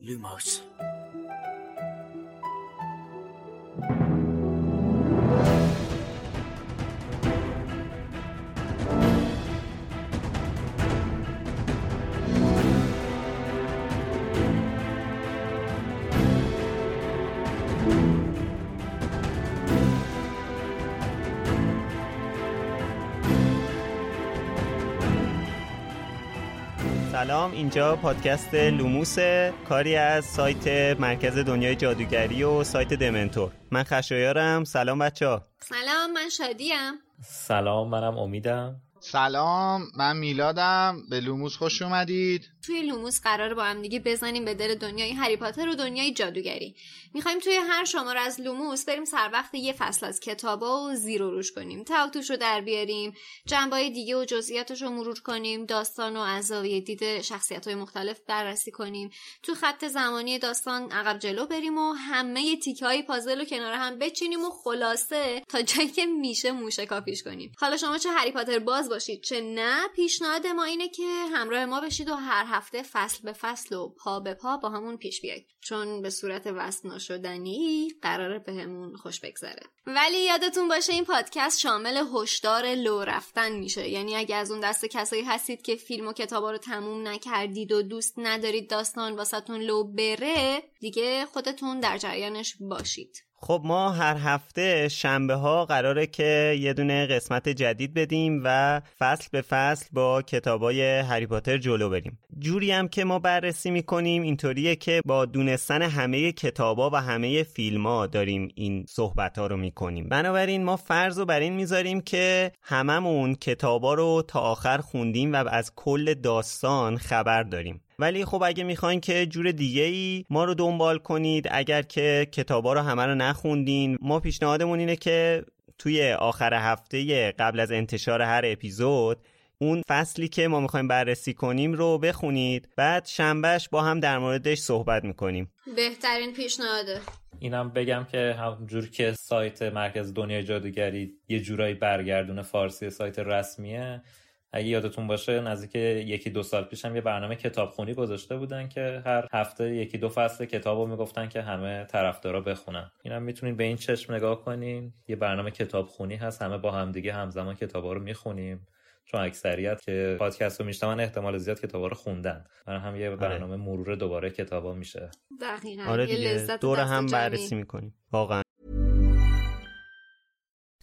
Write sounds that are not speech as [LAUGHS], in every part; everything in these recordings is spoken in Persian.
Lumos سلام اینجا پادکست لوموس کاری از سایت مرکز دنیای جادوگری و سایت دمنتور. من خشایارم سلام بچه ها سلام من شادیم. سلام منم امیدم. سلام من میلادم. به لوموس خوش اومدید. توی لوموس قرار با هم دیگه بزنیم به دل دنیای هری پاتر و دنیای جادوگری. می‌خوایم توی هر شماره از لوموس بریم سر وقت یه فصل از کتابا و زیر و روش کنیم. توتوش رو در بیاریم جنبای دیگه و جزئیاتش رو مرور کنیم داستان و از دید شخصیت های مختلف بررسی کنیم. تو خط زمانی داستان عقب جلو بریم و همه تیک های پازل رو کنار هم بچینیم و خلاصه تا جایی که میشه موشه کنیم. حالا شما چه هری پاتر باز باشید. چه نه پیشنهاد ما اینه که همراه ما بشید و هر هفته فصل به فصل و پا به پا با همون پیش بیاید چون به صورت وصل ناشدنی قراره بهمون خوش بگذره. ولی یادتون باشه این پادکست شامل هشدار لو رفتن میشه. یعنی اگه از اون دست کسایی هستید که فیلم و کتابا رو تموم نکردید و دوست ندارید داستان واسهتون لو بره دیگه خودتون در جریانش باشید. خب ما هر هفته شنبه ها قراره که یه دونه قسمت جدید بدیم و فصل به فصل با کتابای هری پاتر جلو بریم. جوری هم که ما بررسی می‌کنیم اینطوریه که با دونستن همه کتابا و همه فیلم ها داریم این صحبت ها رو می‌کنیم. بنابراین ما فرض رو بر این می‌ذاریم که هممون کتابا رو تا آخر خوندیم و از کل داستان خبر داریم. ولی خب اگه می‌خواین که جور دیگه ای ما رو دنبال کنید اگر که کتابا رو همه رو نخوندین ما پیشنهادمون اینه که توی آخر هفته قبل از انتشار هر اپیزود اون فصلی که ما می‌خوایم بررسی کنیم رو بخونید. بعد شنبهش با هم در موردش صحبت می‌کنیم. بهترین پیشنهاده. اینم بگم که همجور که سایت مرکز دنیای جادوگری یه جورایی برگردونه فارسی سایت رسمیه اگه یادتون باشه نزدیک یکی دو سال پیش هم یه برنامه کتابخونی گذاشته بودن که هر هفته یکی دو فصل کتاب رو می‌گفتن که همه طرفدارا بخونن. اینم می‌تونین به این چشم نگاه کنین. یه برنامه کتابخونی هست. همه با همدیگه همزمان کتابا رو می‌خونیم. چون اکثریت که پادکست رو میشنون احتمال زیاد کتابا رو خوندن. برای هم یه آره. برنامه مرور دوباره کتابا میشه. دقیقاً. آره دیگه. دور هم بررسی می‌کنیم. واقعا.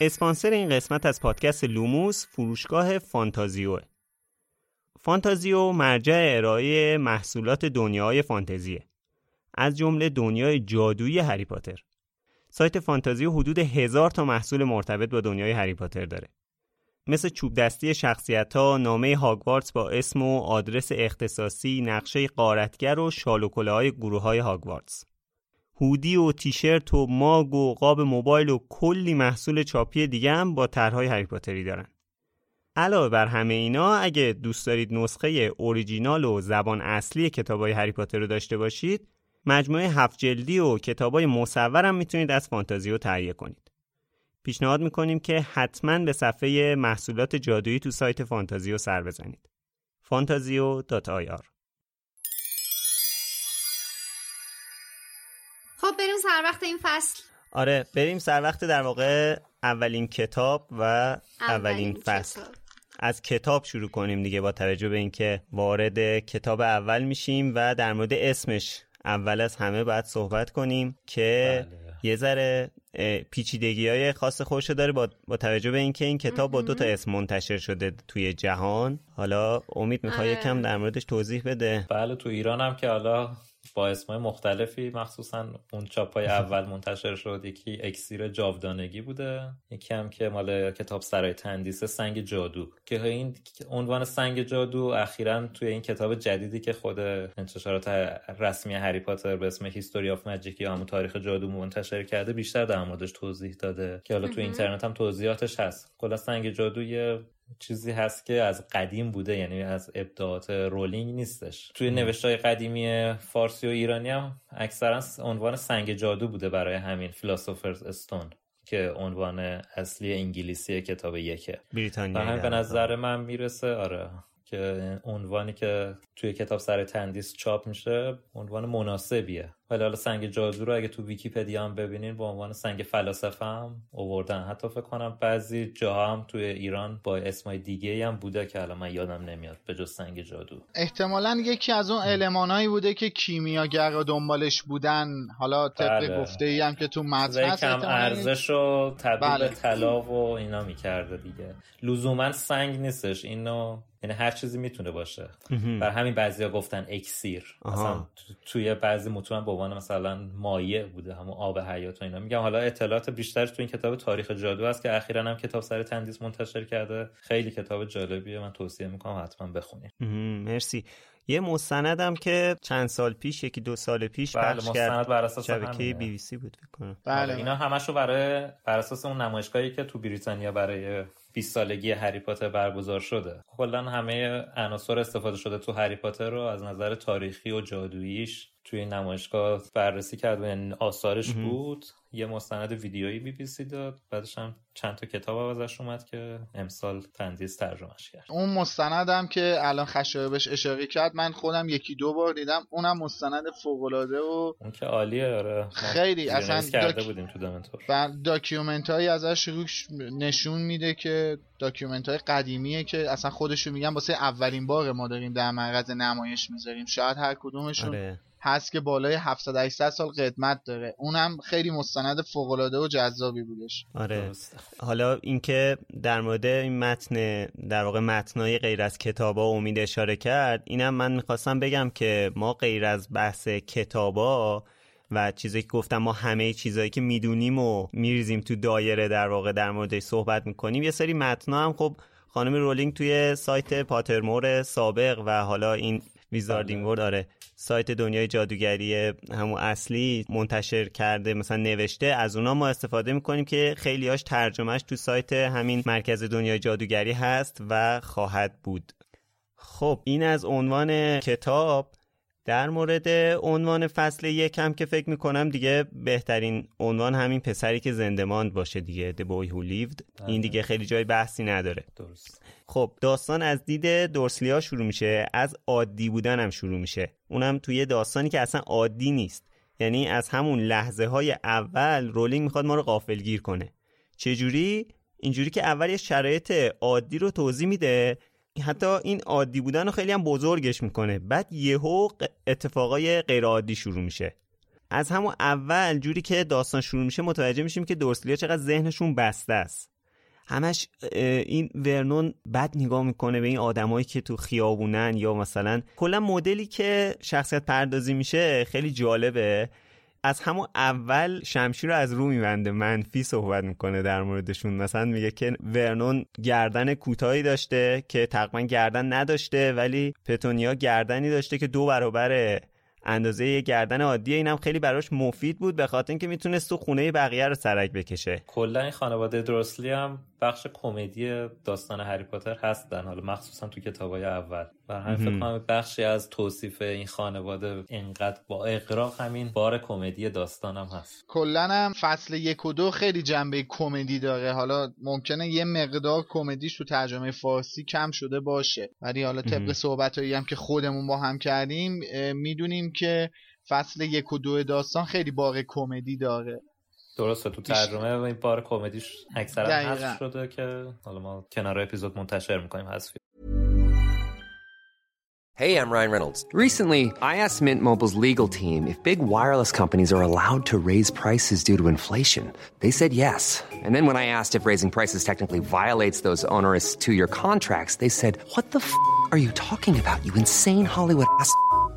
اسپانسر این قسمت از پادکست لوموس فروشگاه فانتازیو. فانتازیو مرجع ارائه محصولات دنیای فانتزیه. از جمله دنیای جادویی هری پاتر. سایت فانتازیو حدود هزار تا محصول مرتبط با دنیای هری پاتر داره. مثل چوب دستی شخصیت ها، نامه هاگوارتس با اسم و آدرس اختصاصی، نقشه قارتگر و شالوکله های گروه های هاگوارتس. هودی و تیشرت و ماگ و قاب موبایل و کلی محصول چاپی دیگه هم با طرحهای هری پاتری دارن. علاوه بر همه اینا اگه دوست دارید نسخه اوریجینال و زبان اصلی کتابای هری پاتر رو داشته باشید مجموعه هفت جلدی و کتابای مصور هم می‌تونید از فانتازیو تهیه کنید. پیشنهاد می‌کنیم که حتما به صفحه محصولات جادویی تو سایت فانتازیو سر بزنید. fantazio.ir خب بریم سر وقت این فصل آره بریم سر وقت در واقع اولین کتاب و اولین, فصل کتاب. از کتاب شروع کنیم دیگه با توجه به اینکه وارد کتاب اول میشیم و در مورد اسمش اول از همه باید صحبت کنیم که بله. یه ذره پیچیدگی های خاص خودشو داره با, با توجه به اینکه این کتاب با دو تا اسم منتشر شده توی جهان حالا امید می‌خوای آره. یکم در موردش توضیح بده بله تو ایران هم که حالا با اسمای مختلفی مخصوصا اون چاپای اول منتشر شد یکی اکسیر جاودانگی بوده یکی هم که مال کتاب سرای تندیس سنگ جادو. که این عنوان سنگ جادو اخیرا توی این کتاب جدیدی که خود انتشارات رسمی هری پاتر به اسم History of Magic یا همون تاریخ جادو منتشر کرده بیشتر در موردش توضیح داده. که حالا تو اینترنت هم توضیحاتش هست. کلا سنگ جادو یه چیزی هست که از قدیم بوده یعنی از ابداعات رولینگ نیستش. توی نوشتای قدیمی فارسی و ایرانی هم اکثرا عنوان سنگ جادو بوده برای همین Philosopher's Stone که عنوان اصلی انگلیسی کتاب یکه. بریتانیا به نظر من می‌رسه آره. که عنوانی که توی کتاب سر تندیس چاپ میشه عنوان مناسبیه. ولی حالا سنگ جادو رو اگه تو ویکیپدیا هم ببینین با عنوان سنگ فلاسفه هم اووردن حتی فکر کنم بعضی جاها هم توی ایران با اسمای دیگه هم بوده که الان من یادم نمیاد به جز سنگ جادو. احتمالا یکی از اون المانایی بوده که کیمیاگر دنبالش بودن. حالا طبق بله. گفته ای هم که تو متن هست کم ارزش رو تبدیل بله. به طلا و اینا می‌کرده دیگه. لزوما سنگ نیستش. اینو یعنی هر چیزی می‌تونه باشه. بر همین بعضیا گفتن اکسیر آها. مثلا تو- توی بعضی متون به عنوان مثلا مایع بوده همون آب حیات و اینا. میگم حالا اطلاعات بیشترش تو این کتاب تاریخ جادو هست که اخیرا هم کتاب سر تندیس منتشر کرده. خیلی کتاب جالبیه. من توصیه می‌کنم حتما بخونید. مرسی. یه مستندم که چند سال پیش یکی دو سال پیش بله، پخش مستند کرد بر اساس شبکه. بی بی سی بود فکر کنم. بله اینا همشو برای بر اساس اون نمایشگاهی که تو بریتانیا برای 20 سالگی هری پاتر برگزار شده. کلا همه عناصر استفاده شده تو هری پاتر رو از نظر تاریخی و جادوییش توی این نمایشگاه بررسی کرد و یعنی آثارش بود. یه مستند ویدیویی بی بی سی داد بعدش هم چند تا کتاب ازش اومد که امسال تندیس ترجمهش کرد. اون مستندم که الان خشایار بهش اشاره کرد من خودم یکی دو بار دیدم اونم مستند فوق العاده و اون که عالیه آره. خیلی، اصلا کرده داک- بودیم تو دمنتور و document هایی ازش روش نشون میده که document های قدیمیه که اصلا خودشون میگن واسه اولین بار ما داریم در معرض نمایش می‌ذاریم. شاید هر کدومشون آره. هست که بالای 700 800 سال قدمت داره. اونم خیلی مستند فوق العاده و جذابی بودش آره درسته. حالا اینکه در مورد این متن در واقع متنای غیر از کتابا امید اشاره کرد اینم من می‌خواستم بگم که ما غیر از بحث کتابا و چیزایی که گفتم ما همه چیزایی که می‌دونیم و میریزیم تو دایره در واقع در موردش صحبت می‌کنیم یه سری متنا هم خب خانم رولینگ توی سایت پاترمور سابق و حالا این ویزاردینگ ورد آره. سایت دنیای جادوگری همون اصلی منتشر کرده مثلا نوشته. از اونا ما استفاده می‌کنیم که خیلیاش ترجمهش تو سایت همین مرکز دنیای جادوگری هست و خواهد بود. خب این از عنوان کتاب. در مورد عنوان فصل یک هم که فکر می‌کنم دیگه بهترین عنوان همین پسری که زنده ماند باشه دیگه The Boy Who Lived. این دیگه خیلی جای بحثی نداره. درست. خب داستان از دید دورسلیا شروع میشه از عادی بودن هم شروع میشه. اونم توی داستانی که اصلا عادی نیست. یعنی از همون لحظه های اول رولینگ می‌خواد ما رو غافلگیر کنه. چجوری؟ اینجوری که اول یه شرایط عادی رو توضیح میده حتی این عادی بودن رو خیلی هم بزرگش می‌کنه. بعد یهو اتفاقای غیر عادی شروع میشه. از همون اول جوری که داستان شروع میشه متوجه میشیم که دورسلیا چقدر ذهنشون بسته است. همش این ورنون بد نگاه می‌کنه به این آدمایی که تو خیابونن یا مثلا کلا مدلی که شخصیت پردازی میشه خیلی جالبه. از همون اول شمشیر رو از رو میبنده منفی صحبت می‌کنه در موردشون. مثلا میگه که ورنون گردن کوتاهی داشته که تقریبا گردن نداشته ولی پتونیا گردنی داشته که دو برابر اندازه یه گردن عادیه اینم خیلی براش مفید بود به خاطر اینکه می‌تونست تو خونه بقیه رو سرک بکشه. کلا این خانواده درسلی هم بخش کمدی داستان هری پاتر هستن. حالا مخصوصا تو کتابای اول. بر همین فکر کنم بخشی از توصیف این خانواده اینقدر با اقراق همین بار کمدی داستانم هست. کلا هم فصل یک و دو خیلی جنبه کمدی داره. حالا ممکنه یه مقدار کمدیش تو ترجمه فارسی کم شده باشه. ولی حالا طبق صحبتایی هم که خودمون با هم کردیم می‌دونیم که فصل یک و دو داستان خیلی بار کمدی داره. درسته تو ترجمه این بار کمدیش اکثرا حذف شده که حالا ما کنار اپیزود منتشر میکنیم حذف Hey, I'm Ryan Reynolds. Recently, I asked Mint Mobile's legal team if big wireless companies are allowed to raise prices due to inflation. They said yes. And then when I asked if raising prices technically violates those onerous two-year contracts, they said, "What the f*** are you talking about? You insane Hollywood ass."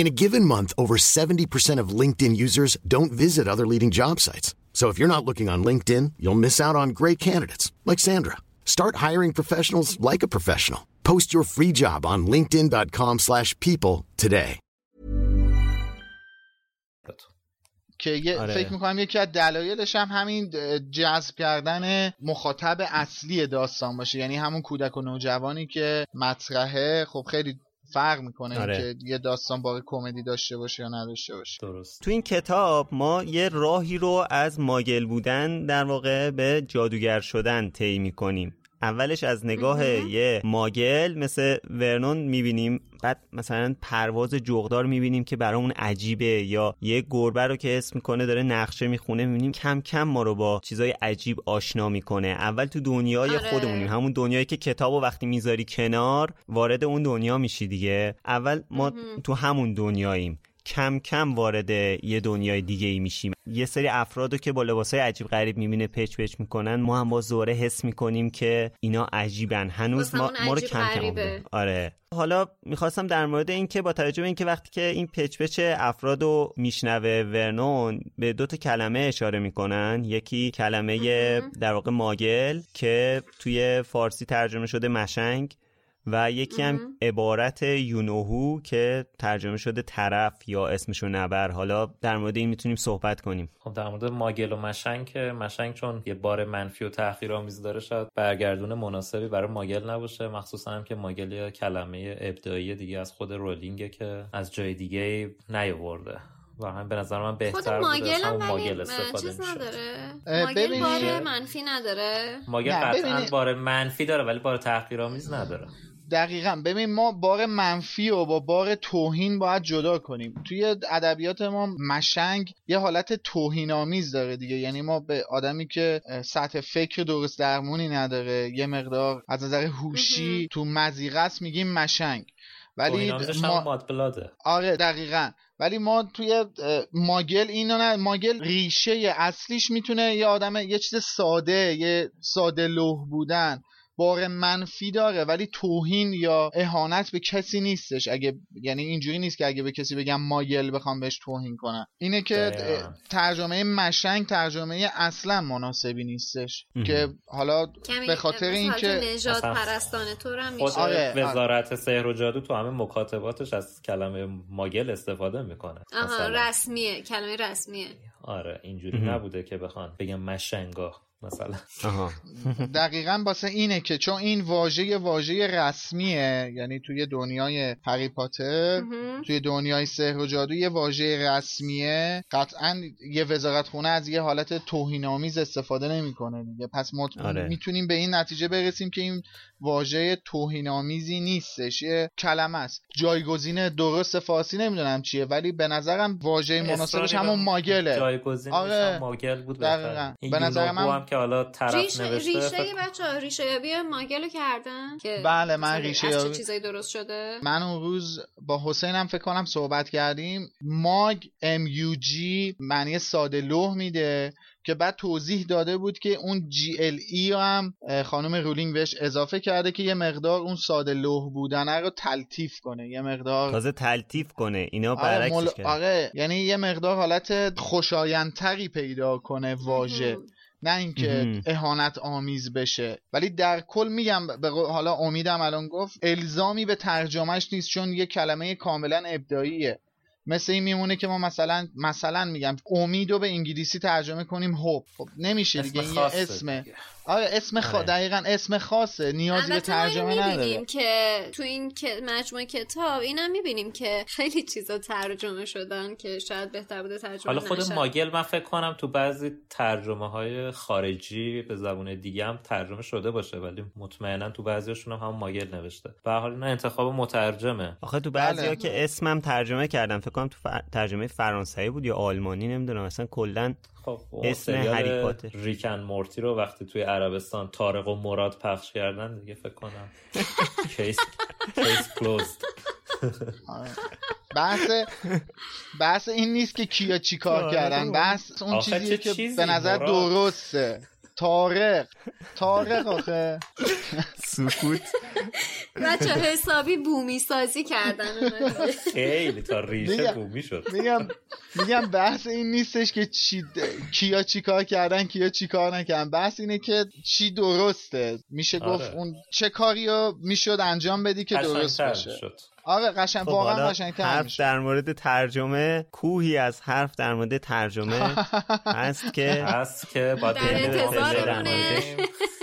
In a given month, over 70% of LinkedIn users don't visit other leading job sites. So if you're not looking on LinkedIn, you'll miss out on great candidates like Sandra. Start hiring professionals like a professional. Post your free job on linkedin.com/people today. که یه آره. فکر می‌کنم یکی از دلایلش هم همین جذب کردن مخاطب اصلی داستان باشه یعنی همون کودک و نوجوانی که مطرحه خب خیلی فرق می‌کنه آره. که یه داستان باقی کمدی داشته باشه یا نداشته باشه. درست. تو این کتاب ما یه راهی رو از ماگل بودن در واقع به جادوگر شدن طی می‌کنیم. اولش از نگاه یه ماگل مثل ورنون می‌بینیم. بعد مثلا پرواز جغدار می‌بینیم که برامون عجیبه یا یه گربه رو که اسم می‌کنه داره نقشه می‌خونه می‌بینیم کم کم ما رو با چیزای عجیب آشنا می‌کنه. اول تو دنیای آره. خودمونیم همون دنیایی که کتاب و وقتی می‌ذاری کنار وارد اون دنیا میشی دیگه. اول ما تو همون دنیاییم. کم کم وارد یه دنیای دیگه ای میشیم. یه سری افرادو که با لباسای عجیب غریب می‌بینه پچ پچ می‌کنن ما هم با زوره حس می‌کنیم که اینا عجیبن. هنوز ما, ما رو کم کم. آره. حالا می‌خواستم در مورد این که با توجه به اینکه وقتی که این پچ پچ افرادو میشنوه ورنون به دو تا کلمه اشاره می‌کنن. یکی کلمه در واقع ماگل که توی فارسی ترجمه شده مشنگ. و یکی هم عبارت یونوهو که ترجمه شده طرف یا اسمشو نبر. حالا در مورد این می‌تونیم صحبت کنیم. خب در مورد ماگل و مشنگ که مشنگ چون یه بار منفی و تحقیرآمیز داره شاید برگردون مناسبی برای ماگل نباشه. مخصوصا هم که ماگل یه کلمه ابداعی دیگه از خود رولینگه که از جای دیگه نیاورده. و هم به نظر من بهتر بوده. از ماگل هم همون ماگل استفاده چیز نداره. ماگل ببینی- بار منفی نداره. ماگل قطعا ببینید- بار منفی داره ولی بار تحقیرآمیز نداره. دقیقا. ببین ما بار منفی و با بار توهین باید جدا کنیم. توی ادبیات ما مشنگ یه حالت توهین آمیز داره دیگه. یعنی ما به آدمی که سطح فکر درست درمونی نداره یه مقدار از نظر هوشی تو مزیقه است میگیم مشنگ. ولی توهین‌آمیزش هم ما... ماد بلاده. آره دقیقا. ولی ما توی ماگل اینو نه ماگل ریشه اصلیش می‌تونه یه آدم یه چیز ساده یه ساده لوح بودن. بار منفی داره ولی توهین یا اهانت به کسی نیستش اگه یعنی اینجوری نیست که اگه به کسی بگم ماگل بخوام بهش توهین کنم اینه که ترجمه مشنگ ترجمه اصلا مناسبی نیستش مهم. که حالا به خاطر اینکه نژاد پرستانه تو هم خود میشه آره، آره. وزارت سحر و جادو تو همه مکاتباتش از کلمه ماگل استفاده می‌کنه آها. رسمیه کلمه رسمیه آره اینجوری. نبوده که بخوان بگم مشنگا مثلا آها دقیقا واسه اینه که چون این واژه واژه رسمیه یعنی توی دنیای هری پاتر. توی دنیای سحر و جادو یه واژه رسمیه قطعا یه وزارت خونه از یه حالت توهینآمیز استفاده نمی‌کنه دیگه پس ما آره. می‌تونیم به این نتیجه برسیم که این واژه توهینآمیزی نیستش یه کلمه است جایگزین درست فارسی نمی‌دونم چیه ولی به نظرم واژه مناسبش همون ماگله جایگزینش آره. هم ماگل بود دقیقاً. به نظر من- که حالا طرف ریشه نوشته ریشه فکر- بچه ریشه یابی ماگلو کردن که بله، من مثلا ریشه از چه یابی- چیزایی درست شده؟ من اون روز با حسینم فکر کنم صحبت کردیم. ماگ ام یو جی معنی ساده لوح میده که بعد توضیح داده بود که اون جی ال ای هم خانم رولینگ بهش اضافه کرده که یه مقدار اون ساده لوح بودن رو تلطیف کنه. یه مقدار تازه تلطیف کنه اینا آره, برعکسش مل... کرده. آره یعنی یه مقدار حالت خوشایندتری پیدا کنه واژه. نه اینکه. اهانت آمیز بشه ولی در کل میگم به حالا امیدم الان گفت الزامی به ترجمهش نیست چون یه کلمه کاملا ابداعیه مثل این میمونه که ما مثلا مثلا میگم امیدو به انگلیسی ترجمه کنیم هوب خب نمیشه دیگه این یه خاصه اسمه دیگه. آره اسم خا... آره. دقیقا اسم خاصه نیازی به ترجمه می‌بینیم نداره که تو این که- مجموعه کتاب اینم می‌بینیم که خیلی چیزا ترجمه شدن که شاید بهتر بوده ترجمه حالا خود نشن. ماگل من فکر کنم تو بعضی ترجمه های خارجی به زبون دیگه هم ترجمه شده باشه ولی مطمئنا تو بعضیشون هم همون ماگل نوشته به هر حال اینا انتخاب مترجمه آخه تو بعضیا بله. که اسمم ترجمه کردم فکر کنم تو ف- ترجمه فرانسوی بود یا آلمانی نمی‌دونم اصلا کلا خب اون اسم هری پاتر. Rick and Morty رو وقتی توی عربستان طارق و مراد پخش کردن دیگه فکر کنم [LAUGHS] case case closed آره. بحث بحث این نیست که کیا چی کار آره. کردن بحث اون چیزیه که به نظر؟ درسته تارق تارق آخه. سکوت. بچه حسابی بومی سازی کردن. خیلی تا ریشه بومی شد. میگم میگم بحث این نیستش که چی کیا چی کار کردن کیا چی کار نکردن. بحث اینه که چی درسته. میشه گفت آره. اون چه کاری رو می‌شد انجام بدی که درست باشه. شد. آره قشنگ خب واقعا قشنگتر حرف در مورد ترجمه کوهی از حرف در مورد ترجمه [LAUGHS] هست که هست که با در انتظارمونه. [LAUGHS]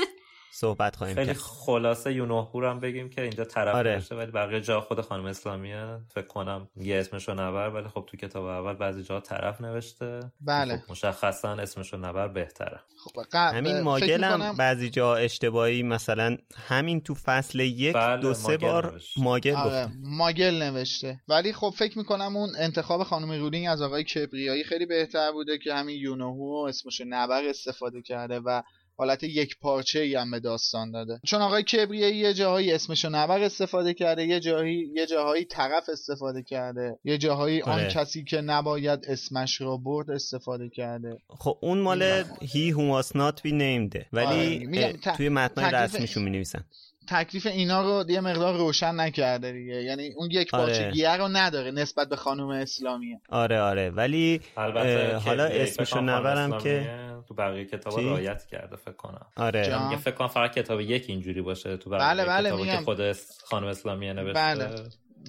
صحبت خواهیم خیلی کرد خلاصه یونوهور هم بگیم که اینجا طرف آره. نوشته ولی بقیه جا خود خانم اسلامیه فکر کنم یه اسمشو نبر ولی خب تو کتاب اول بعضی جا طرف نوشته بله. خب مشخصا اسمشو نبر بهتره خب، ق- همین ماگل هم می‌کنم- بعضی جا اشتباهی مثلا همین تو فصل یک بله، دو سه ماگل بار نوشت. ماگل آره گفت ماگل نوشته ولی خب فکر می‌کنم اون انتخاب خانم رولینگ از آقای کبریایی خیلی بهتر بوده که همین یونوهو اسمش نبر استفاده کرده و حالت یک پارچه ای هم به داستان داده. چون آقای کبریایی یه جاهایی اسمش نبر استفاده کرده یه جاهایی یه جاهایی طرف استفاده کرده. یه جاهایی آن آره. کسی که نباید اسمش را برد استفاده کرده. خب اون مال هی was not be named آره، ولی ت- توی تکلیف- رسمیشون می نویسن تکلیف اینا رو یه مقدار روشن نکرده دیگه یعنی اون یک آره. پارچگیه رو نداره نسبت به خانم اسلامیه آره آره ولی البته حالا اسمشو نبرم که تو بقیه کتاب چی؟ رعایت کرده فکر کنم آره. میگه فکر کنم فقط کتاب یک اینجوری باشه تو بقیه بله، بله، کتابا که. خود خانم اسلامیه نوشته بله.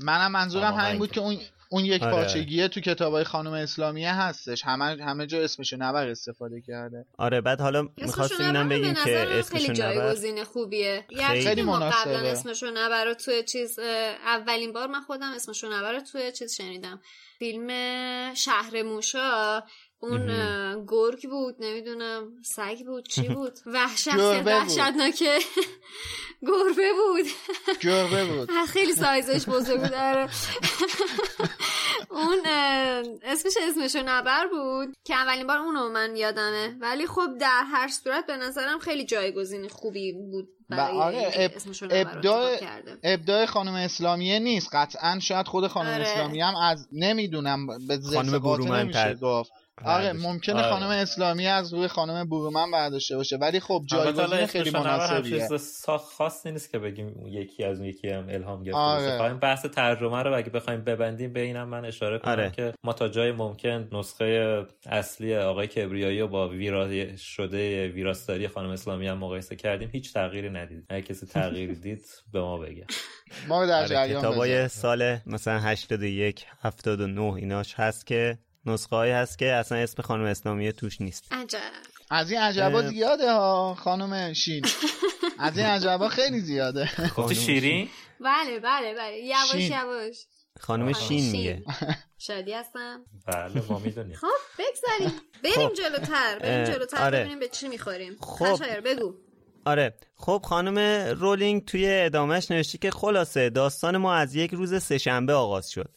منم منظورم همین بود که اون اون یک آره. پارچگیه تو کتابای خانم اسلامیه هستش. همه همه جا اسمشو نبر استفاده کرده. آره بعد حالا می‌خواستیم اینم بگیم که خیلی اسمشو نبر. جایگزین خوبیه. خیلی خیلی قبلا مناسبه. اسمشو نبر رو توی چیز اولین بار من خودم اسمشو نبر رو توی چیز شنیدم. فیلم شهر موشا اون گرگ بود نمی‌دونم سگ بود چی [LAUGHS] بود؟ وحشت. وحشتناکه [LAUGHS] گربه بود. گربه بود. [LAUGHS] خیلی سایزش بزرگ بود آره. اون اسمش اسمشو نبر بود که اولین بار اونو من یادمه. ولی خب در هر صورت به نظرم خیلی جایگزین خوبی بود برای و آره، اب- ابداع ابداع خانم اسلامیه نیست. قطعا شاید خود خانم آره. اسلامیه هم از نمی‌دونم به خانم نمیشه تر- گفت. آره. ممکنه آره. خانم اسلامیه از روی خانم برومن برداشته باشه ولی خب جایگزین خیلی مناسبیه خاصی نیست که بگیم یکی از اون یکی هم الهام گرفته آره. بحث ترجمه رو اگه بخوایم ببندیم به اینم من اشاره کنم آره. که ما تا جای ممکن نسخه اصلی آقای کبریایی رو با ویرا شده ویراستاری خانم اسلامی هم مقایسه کردیم هیچ تغییری ندید اگه کسی تغییری [LAUGHS] دید به ما بگه ما در آره جریان کتابای بذار. سال مثلا 81 79 ایناش هست که نسخه هایی هست که اصلا اسم خانم اسلامیه توش نیست. عجب. از این عجبا. زیاده ها خانم شین. از این عجبا خیلی زیاده. گفتی شیرین؟ بله بله بله. یواش. یواش. خانم خانم شین. میگه. شادی هستم. بله ما می‌دونیم. خب بگذاریم. بریم خب. جلوتر بریم جلوتر آره. ببینیم به چی می‌خوریم. خب. خشایر بگو. آره. خب خانم رولینگ توی ادامهش نوشته که خلاصه داستان ما از یک روز سهشنبه آغاز شد.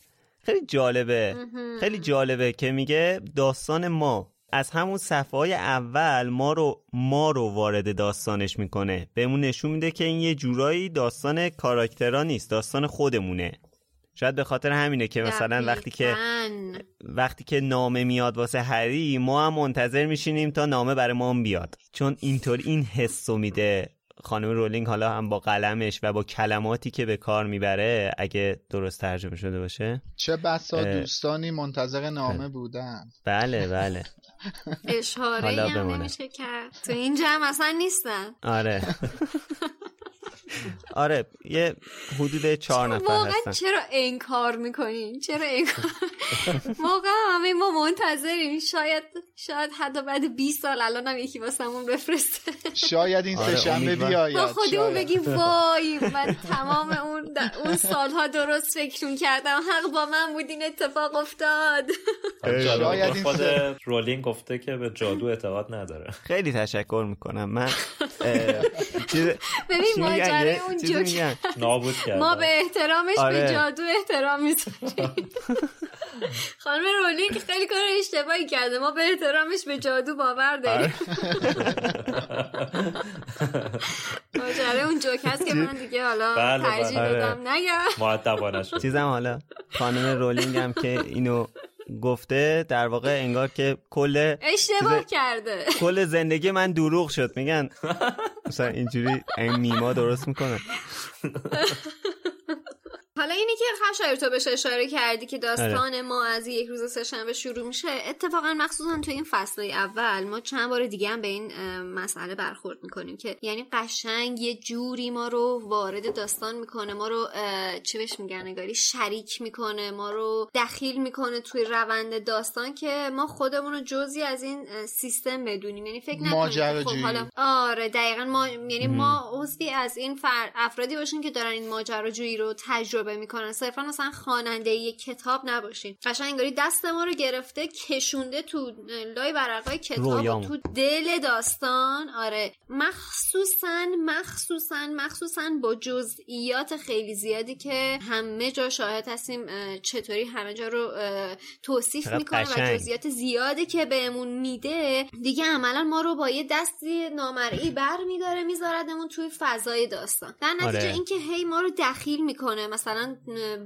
خیلی جالبه. خیلی جالبه که میگه داستان ما از همون صفحه های اول ما رو ما رو وارد داستانش می‌کنه. بهمون نشون میده که این یه جورایی داستان کاراکترها نیست داستان خودمونه. شاید به خاطر همینه که مثلا وقتی که وقتی که نامه میاد واسه هری ما هم منتظر میشینیم تا نامه برای ما بیاد. چون اینطور این حسو میده. خانم رولینگ حالا هم با قلمش و با کلماتی که به کار می‌بره اگه درست ترجمه شده باشه. چه بسا دوستانی منتظر نامه بودن. بله بله. [LAUGHS] اشاره هم نمیشه کرد. تو این جمع اصلا نیستن. آره. [LAUGHS] آره یه حدود چهار نفر واقعا هستن. چرا انکار می‌کنین چرا انکار؟ واقعا همه ما منتظریم. شاید شاید حتی بعد 20 سال الان هم یکی واسمون بفرسته. شاید این آره، سه شنبه امیدوار- بیاید خودمون شاید. بگیم وای من تمام اون اون سالها درست فکر کردم. حق با من بود این اتفاق افتاد. شاید این خود سه- رولینگ گفته که به جادو اعتقاد نداره. خیلی تشکر می‌کنم. من ببین؟ ماجرای اون جوک. نابود کرده ما به احترامش آره. به جادو احترام می‌ذاریم. خانم رولینگ خیلی کار اشتباهی کرده. ما به احترامش به جادو باور داریم. ماجرای اون جوک هست که من دیگه حالا بله، بله. ترجیح آره. دادم نگم معدبانه شد. چیزم حالا خانم رولینگ هم که اینو گفته در واقع انگار که کل اشتباه کرده. کل زندگی من دروغ شد میگن. مثلا اینجوری این میما درست می‌کنن [LAUGHS] حالا اینی که خشایر تو بهش اشاره کردی که آره. داستان ما از یک روز سهشنبه شروع میشه اتفاقا مخصوصا تو این فصل اول ما چند بار دیگه هم به این مسئله برخورد می‌کنیم که یعنی قشنگ یه جوری ما رو وارد داستان می‌کنه ما رو چی بهش میگن نگاری شریک می‌کنه ما رو دخیل می‌کنه توی روند داستان که ما خودمون رو جزی از این سیستم بدونیم یعنی فکر نکنیم که خب ماجراجویی. حالا آره دقیقا ما یعنی ما عضوی از این فر... افرادی باشیم که دارن این ماجراجویی رو تجربه می‌کنن صرفا مثلا خواننده یک کتاب نباشیم قشنگ انگاری دست ما رو گرفته کشونده تو لای ورقای کتاب. تو دل داستان آره مخصوصا مخصوصا مخصوصا با جزئیات خیلی زیادی که همه جا شاهد هستیم چطوری همه جا رو توصیف می‌کنه و. جزئیات زیادی که بهمون میده دیگه عملا ما رو با یه دستی نامرئی بر میداره میذاردمون توی فضای داستان در نتیجه آره. اینکه هی ما رو دخیل می‌کنه مثلا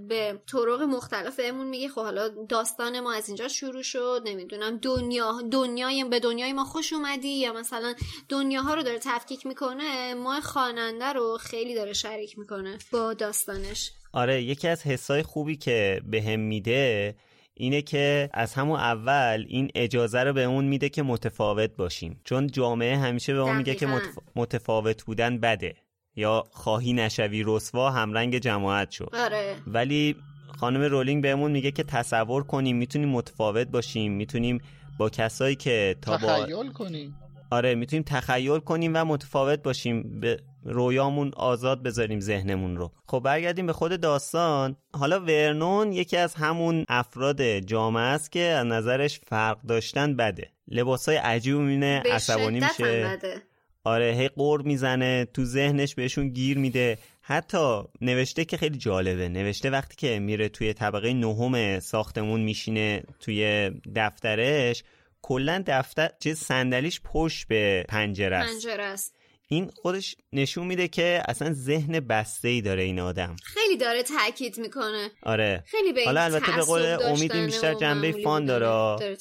به طرق مختلف بهمون میگه خب حالا داستان ما از اینجا شروع شد نمی‌دونم دنیا دنیای به دنیای ما خوش اومدی یا مثلا دنیاها رو داره تفکیک می‌کنه ما خواننده رو خیلی داره شریک می‌کنه با داستانش. آره یکی از حسای خوبی که به هم میده اینه که از همون اول این اجازه رو به اون میده که متفاوت باشیم. چون جامعه همیشه به اون میگه که. متفاوت بودن بده. یا خواهی نشوی رسوا همرنگ جماعت شو. آره. ولی خانم رولینگ بهمون میگه که تصور کنیم می‌تونیم متفاوت باشیم می‌تونیم با کسایی که تا با تخیل کنیم. آره می‌تونیم تخیل کنیم و متفاوت باشیم. به رویامون آزاد بذاریم ذهنمون رو. خب برگردیم به خود داستان. حالا ورنون یکی از همون افراد جامعه است که از نظرش فرق داشتن بده. لباسای عجیب می‌بینه به عصبانی میشه. بده. آره هی قور می‌زنه تو ذهنش بهشون گیر میده. حتی نوشته که خیلی جالبه. نوشته وقتی که میره توی طبقه نهم ساختمون میشینه توی دفترش کلا دفتر چیز صندلیش پشت به پنجره است. پنجره است. این خودش نشون میده که اصلا ذهن بسته ای داره این آدم. خیلی داره تاکید می‌کنه. آره. خیلی به حالا البته به قول داشتن امید این بیشتر جنبه فان داره. داره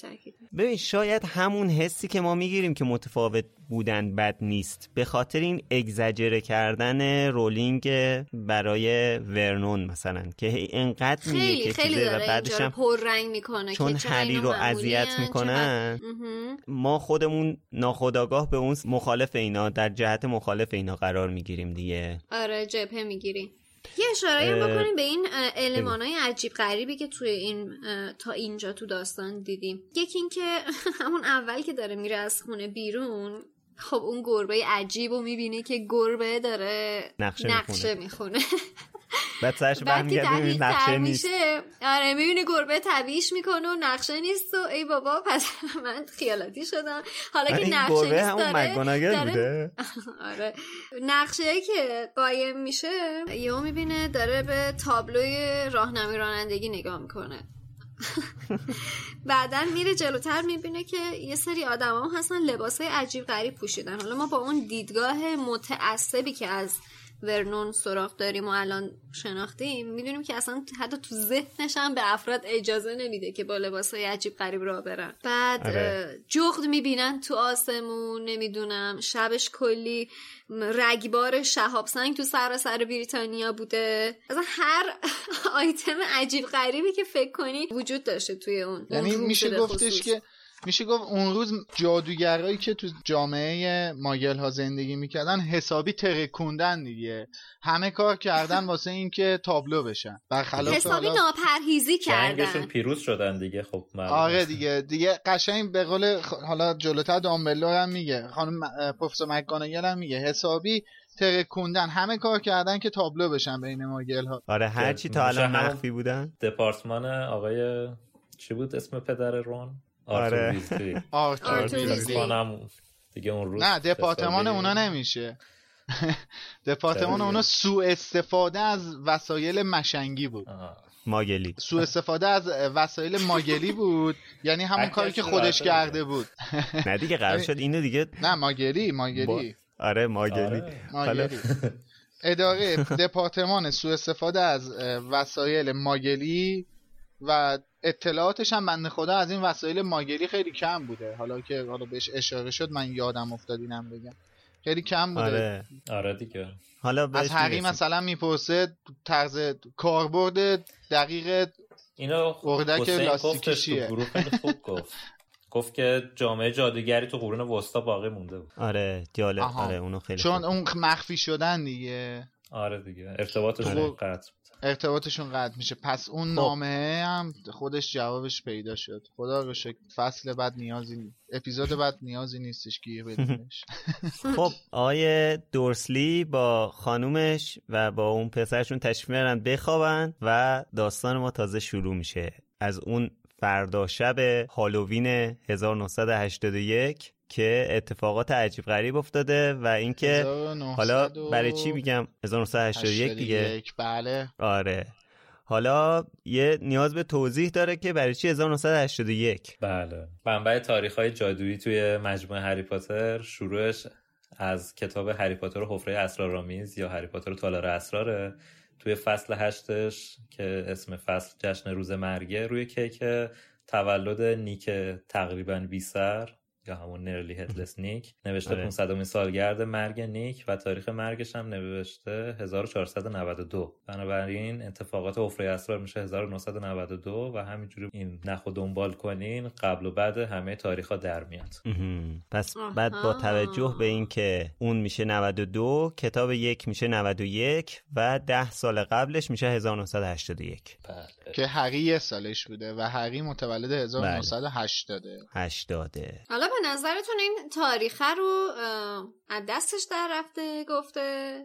ببین شاید همون حسی که ما می‌گیریم که متفاوت بودن بد نیست. به خاطر این اگزجره کردن رولینگ برای ورنون مثلا که انقدر میگه خیلی که خیلی داره و بعدش هم پررنگ می‌کنه چون هری رو اذیت می‌کنن. ما خودمون ناخداگاه به اون مخالف اینا در جهت مخالف اینا قرار می‌گیریم دیگه. آره جبهه می‌گیریم یه اشاره هم بکنیم به این علمان های عجیب غریبی که توی این تا اینجا تو داستان دیدیم. یکی این که [LAUGHS] همون اول که داره میره از خونه بیرون خب اون گربه عجیب رو می‌بینه که گربه داره نقشه نقشه می‌خونه. بعد سرش بعد که برمیگرده نقشه نیست. آره می‌بینه گربه طبیعش می‌کنه و نقشه نیست و ای بابا پس [LAUGHS] من خیالاتی شدم. حالا که نقشه گربه نیست همون داره, داره بوده. [LAUGHS] آره. نقشه که قایم میشه یهو می‌بینه داره به تابلوی راهنمای رانندگی نگاه می‌کنه. [LAUGHS] بعدا میره جلوتر می‌بینه که یه سری آدم هستن لباسای عجیب غریب پوشیدن. حالا ما با اون دیدگاه متعصبی که از ورنون سراغ داریم و الان شناختیم می‌دونیم که اصلا حتی تو ذهنش هم به افراد اجازه نمیده که با لباسهای عجیب غریب را برن بعد آره. جغد می‌بینن تو آسمون نمی‌دونم شبش کلی رگبار شهاب سنگ تو سراسر بریتانیا بوده اصلا هر [LAUGHS] آیتم عجیب غریبی که فکر کنی وجود داشته توی اون یعنی میشه گفتش خصوص. که میشه گفت اون روز جادوگرایی که تو جامعه ماگل ها زندگی می‌کردن حسابی ترکوندن دیگه. همه کار کردن [LAUGHS] واسه اینکه تابلو بشن. برخلاف حسابی حالا- ناپرهیزی جنگشون کردن پیروز شدن دیگه خب. آره دیگه. دیگه قشنگ به قول حالا جلوتر دامبلور هم میگه خانم پروفسور مکگانگل هم میگه حسابی ترکوندن. همه کار کردن که تابلو بشن بین ماگل ها آره هرچی تا الان مخفی بودن. دپارتمان آقای چی بود اسم پدر رون؟ آره. آرتور دیگه اون روز نه دپارتمان اونا نمیشه. [LAUGHS] دپارتمان؟ اونا سوء استفاده از وسایل مشنگی بود. ماگلی. سوء استفاده از وسایل ماگلی بود. یعنی همون کاری که خودش کرده بود. نه دیگه قرار شد اینو دیگه نه ماگلی. ماگلی. آره ماگلی. آره. ماگلی. [LAUGHS] اداره دپارتمان سوء استفاده از وسایل ماگلی و اطلاعاتش هم بنده خدا از این وسایل ماگلی خیلی کم بوده. حالا که حالا بهش اشاره شد من یادم افتاد اینم بگم. خیلی کم بوده. آره. آره دیگه. حالا بهش از هری می‌رسیم. مثلا می‌پرسه طرز کاربرد دقیق اینو اردک حسین لاستیکی گفتش تو چیه؟ گروه خیلی خوب گفت. گفت که جامعه جادوگری تو قرون وسطا باقی مونده بود. آره جالب. آره اونو خیلی چون خوب. اون مخفی شدن دیگه. آره دیگه. ارتباطشون آره. قطع. ارتباطشون قطع میشه. پس اون خب. نامه هم خودش جوابش پیدا شد. خدا رو شکر. فصل بعد نیازی نی... اپیزود بعد نیازی نیستش گیر بدیمش [LAUGHS] خب آقای دورسلی با خانومش و با اون پسرشون تشریف میارن بخوابن و داستان ما تازه شروع میشه. از اون فردا شب هالووین 1981 که اتفاقات عجیب غریب افتاده و اینکه 1900 حالا برای چی میگم؟ 1981 دیگه. 81 بله. آره. حالا یه نیاز به توضیح داره که برای چی 1981 بله. منبع تاریخ های جادویی توی مجموعه هری پاتر شروعش از کتاب هری پاتر و حفره اسرارآمیز یا هری پاتر و تالار اسراره. توی فصل هشتش که اسم فصل جشن روز مرگه روی کیک تولد نیک تقریبا بی سر یا همون نرلی هدلس نیک نوشته آره. 500 سالگرد مرگ نیک و تاریخ مرگش هم نوشته 1492 بنابراین اتفاقات حفره اسرار میشه 1992 و همینجوری این نخ و دنبال کنین قبل و بعد همه تاریخ ها در میاد. پس. بعد با توجه به اینکه اون میشه 92 کتاب یک میشه 91 و ده سال قبلش میشه 1981 بله. که هری یه سالش بوده و هری متولد 1980 80 حالا به نظرتون این تاریخه رو از دستش در رفته گفته؟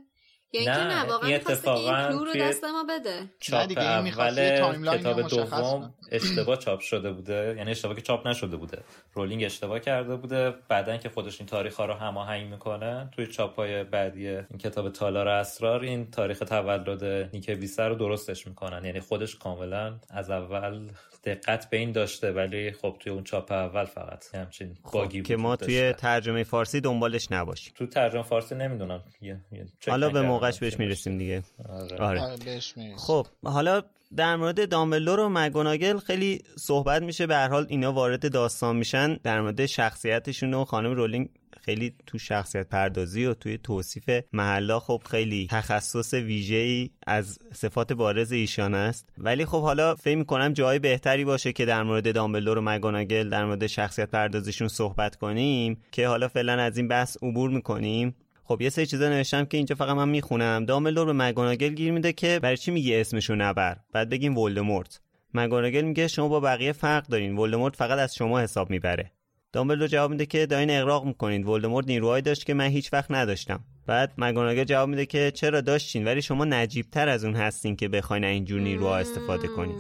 یا اینکه نه، نه واقعا که این اتفاقاً کلو رو دست ما بده. چاپ دیگه اول کتاب دوم. اشتباه چاپ شده بوده. یعنی اشتباه که چاپ نشده بوده. رولینگ اشتباه کرده بوده. بعدا که خودش این تاریخ ها رو هماهنگ می‌کنه توی چاپ های بعدی این کتاب تالار اسرار این تاریخ تولد نیک بی‌سر رو درستش می‌کنن. یعنی خودش کاملا از اول دقت به این داشته ولی خب توی اون چاپ اول فقط همچین bug ی خب که ما توی داشته. ترجمه فارسی دنبالش نباشیم. تو ترجمه فارسی نمی‌دونم. یه- یه چک حالا به موقعش چی بهش. می‌رسیم دیگه آره. آره آره. خب حالا در مورد دامبلدور و مگوناگل خیلی صحبت میشه به هر حال اینا وارد داستان میشن در مورد شخصیتشون و خانم رولینگ خیلی تو شخصیت پردازی و توی توصیف محلا خب خیلی تخصص ویژه‌ای از صفات بارز ایشان است ولی خب حالا فکر می‌کنم جای بهتری باشه که در مورد دامبلدور و مگوناگل در مورد شخصیت پردازیشون صحبت کنیم که حالا فعلا از این بحث عبور می‌کنیم خب یه سری چیزا نوشتم که اینجا فقط من می‌خونم. دامبلدور به مگوناگل گیر میده که برای چی میگه اسمشو نبر؟ بعد بگیم ولدمورت. مگوناگل میگه شما با بقیه فرق دارین. ولدمورت فقط از شما حساب می‌بره. دامبلدور جواب میده که دارین اغراق می‌کنین. ولدمورت نیروهایی داشت که من هیچ وقت نداشتم. بعد مگوناگل جواب میده که چرا داشتین؟ ولی شما نجیبتر از اون هستین که بخواین اینجور نیروها استفاده کنین.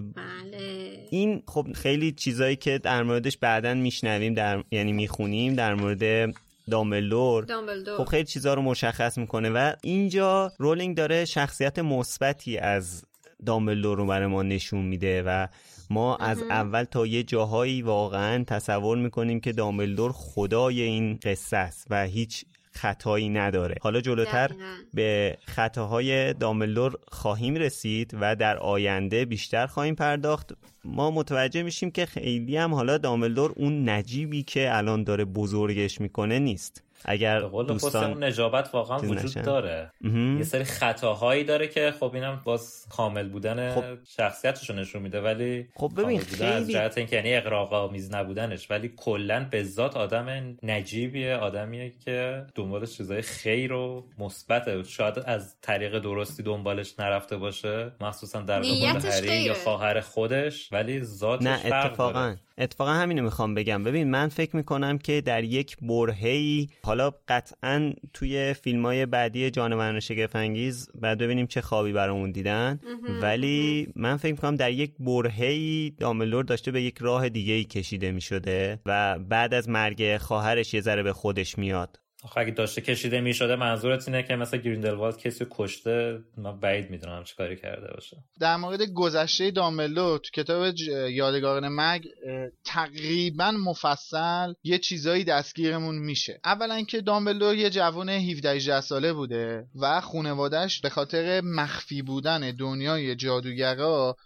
بله. این خب خیلی چیزایی که در موردش بعدا میشنویم در یعنی می‌خونیم در مورد دامبلدور. دامبلدور. خب خیلی چیزها رو مشخص می‌کنه و اینجا رولینگ داره شخصیت مثبتی از دامبلدور رو برای ما نشون میده و ما از اول تا یه جاهایی واقعا تصور می‌کنیم که دامبلدور خدای این قصه است و هیچ خطایی نداره. حالا جلوتر به خطاهای داملور خواهیم رسید و در آینده بیشتر خواهیم پرداخت. ما متوجه میشیم که خیلی هم حالا داملدور اون نجیبی که الان داره بزرگش می‌کنه نیست. اگر دوستان اون نجابت واقعا وجود داره. یه سری خطاهایی داره که خب اینم باز کامل بودن خب. شخصیتش رو نشون میده ولی خب ببین خیلی از جهت اینکه یعنی اقراق نبودنش ولی کلا به ذات آدم نجیبیه آدمیه که دنبال چیزای خیر و مثبته شاید از طریق درستی دنبالش نرفته باشه مخصوصا در مورد هری یا خواهر خودش ولی ذاتش نه اتفاقا. اتفاقا همینو می‌خوام بگم. ببین من فکر می‌کنم که در یک برهی حالا قطعا توی فیلم های بعدی جانوران شگفنگیز بعد ببینیم چه خوابی برامون دیدن. ولی من فکر می‌کنم در یک برهی داملور داشته به یک راه دیگه ای کشیده می‌شده و بعد از مرگ خواهرش یه ذره به خودش میاد. آخه اگه داشته کشیده می‌شده منظورت اینه که مثلا گریندلوالد کسی کشته من بعید می‌دونم چه کاری کرده باشه. در مورد گذشته داملو تو کتاب یادگاران مگ تقریبا مفصل یه چیزایی دستگیرمون میشه. اولا که دامبلو یه جوان 17 ساله بوده و خانوادهش به خاطر مخفی بودن دنیای جادوگرا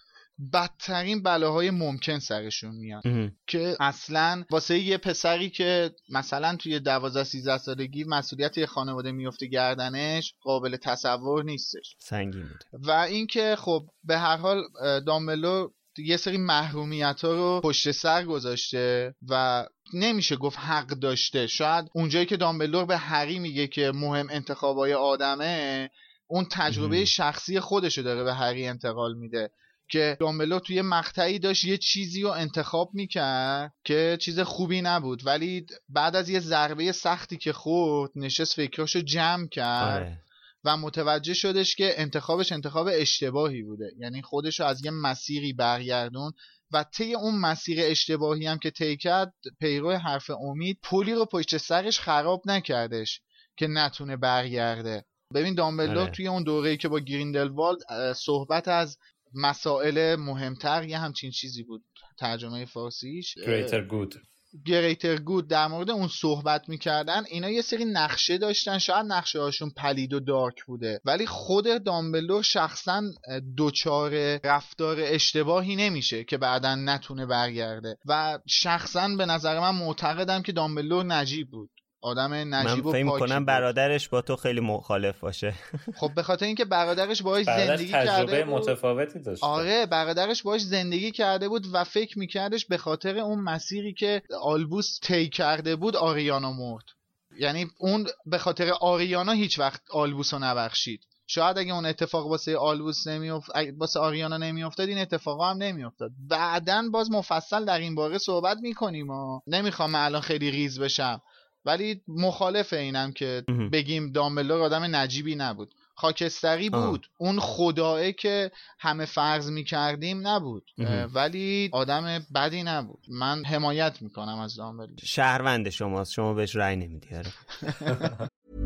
بدترین بلاهای ممکن سرشون میاد که اصلا واسه یه پسری که مثلا توی دوازده سیزده سالگی مسئولیت یه خانواده میفته گردنش قابل تصور نیستش. سنگین بود. و اینکه خب به هر حال داملو یه سری محرومیت ها رو پشت سر گذاشته و نمیشه گفت حق داشته. شاید اونجایی که دامبلور به هری میگه که مهم انتخابای آدمه اون تجربه شخصی خودشو داره به هری انتقال میده. که دامبلو توی مقطعی داشت یه چیزی رو انتخاب می‌کرد که چیز خوبی نبود ولی بعد از یه ضربه سختی که خورد نشست فکراشو جمع کرد آره. و متوجه شدش که انتخابش انتخاب اشتباهی بوده یعنی خودشو از یه مسیری برگردون و طی اون مسیر اشتباهی هم که طی کرد پیرو حرف امید پولی رو پشت سرش خراب نکردش که نتونه برگرده ببین دامبلدور آره. توی اون دوره‌ای که با گریندلوالد صحبت از مسائل مهمتر یه همچین چیزی بود. ترجمه فارسیش. Greater Good. گریتر گود در مورد اون صحبت می‌کردن اینا یه سری نقشه داشتن. شاید نقشه هاشون پلید و دارک بوده. ولی خود دامبلور شخصا دوچار رفتار اشتباهی نمیشه که بعدا نتونه برگرده. و شخصا به نظر من معتقدم که دامبلور نجیب بود. آدم نجیب من فکر کنم برادرش با تو خیلی مخالف باشه. [LAUGHS] خب به خاطر اینکه برادرش باهاش زندگی کرده بود. متفاوتی داشته. آره برادرش باهاش زندگی کرده بود و فکر میکردش به خاطر اون مسیری که آلبوس طی کرده بود آریانا مرد. یعنی اون به خاطر آریانا هیچ وقت آلبوس رو نبخشید. شاید اگه اون اتفاق واسه آلبوس نمیافت واسه آریانا نمیافتاد این اتفاقا هم نمیافتاد. بعدا باز مفصل در این باره صحبت می‌کنیم و نمی‌خوام الان خیلی ریز بشم. ولی مخالف اینم که بگیم دامبلور آدم نجیبی نبود. خاکستری بود. اون خداه که همه فرض می‌کردیم نبود. ولی آدم بدی نبود. من حمایت می‌کنم از دامبلور شهروند شماست. شما بهش رأی نمیدی. آره. [LAUGHS]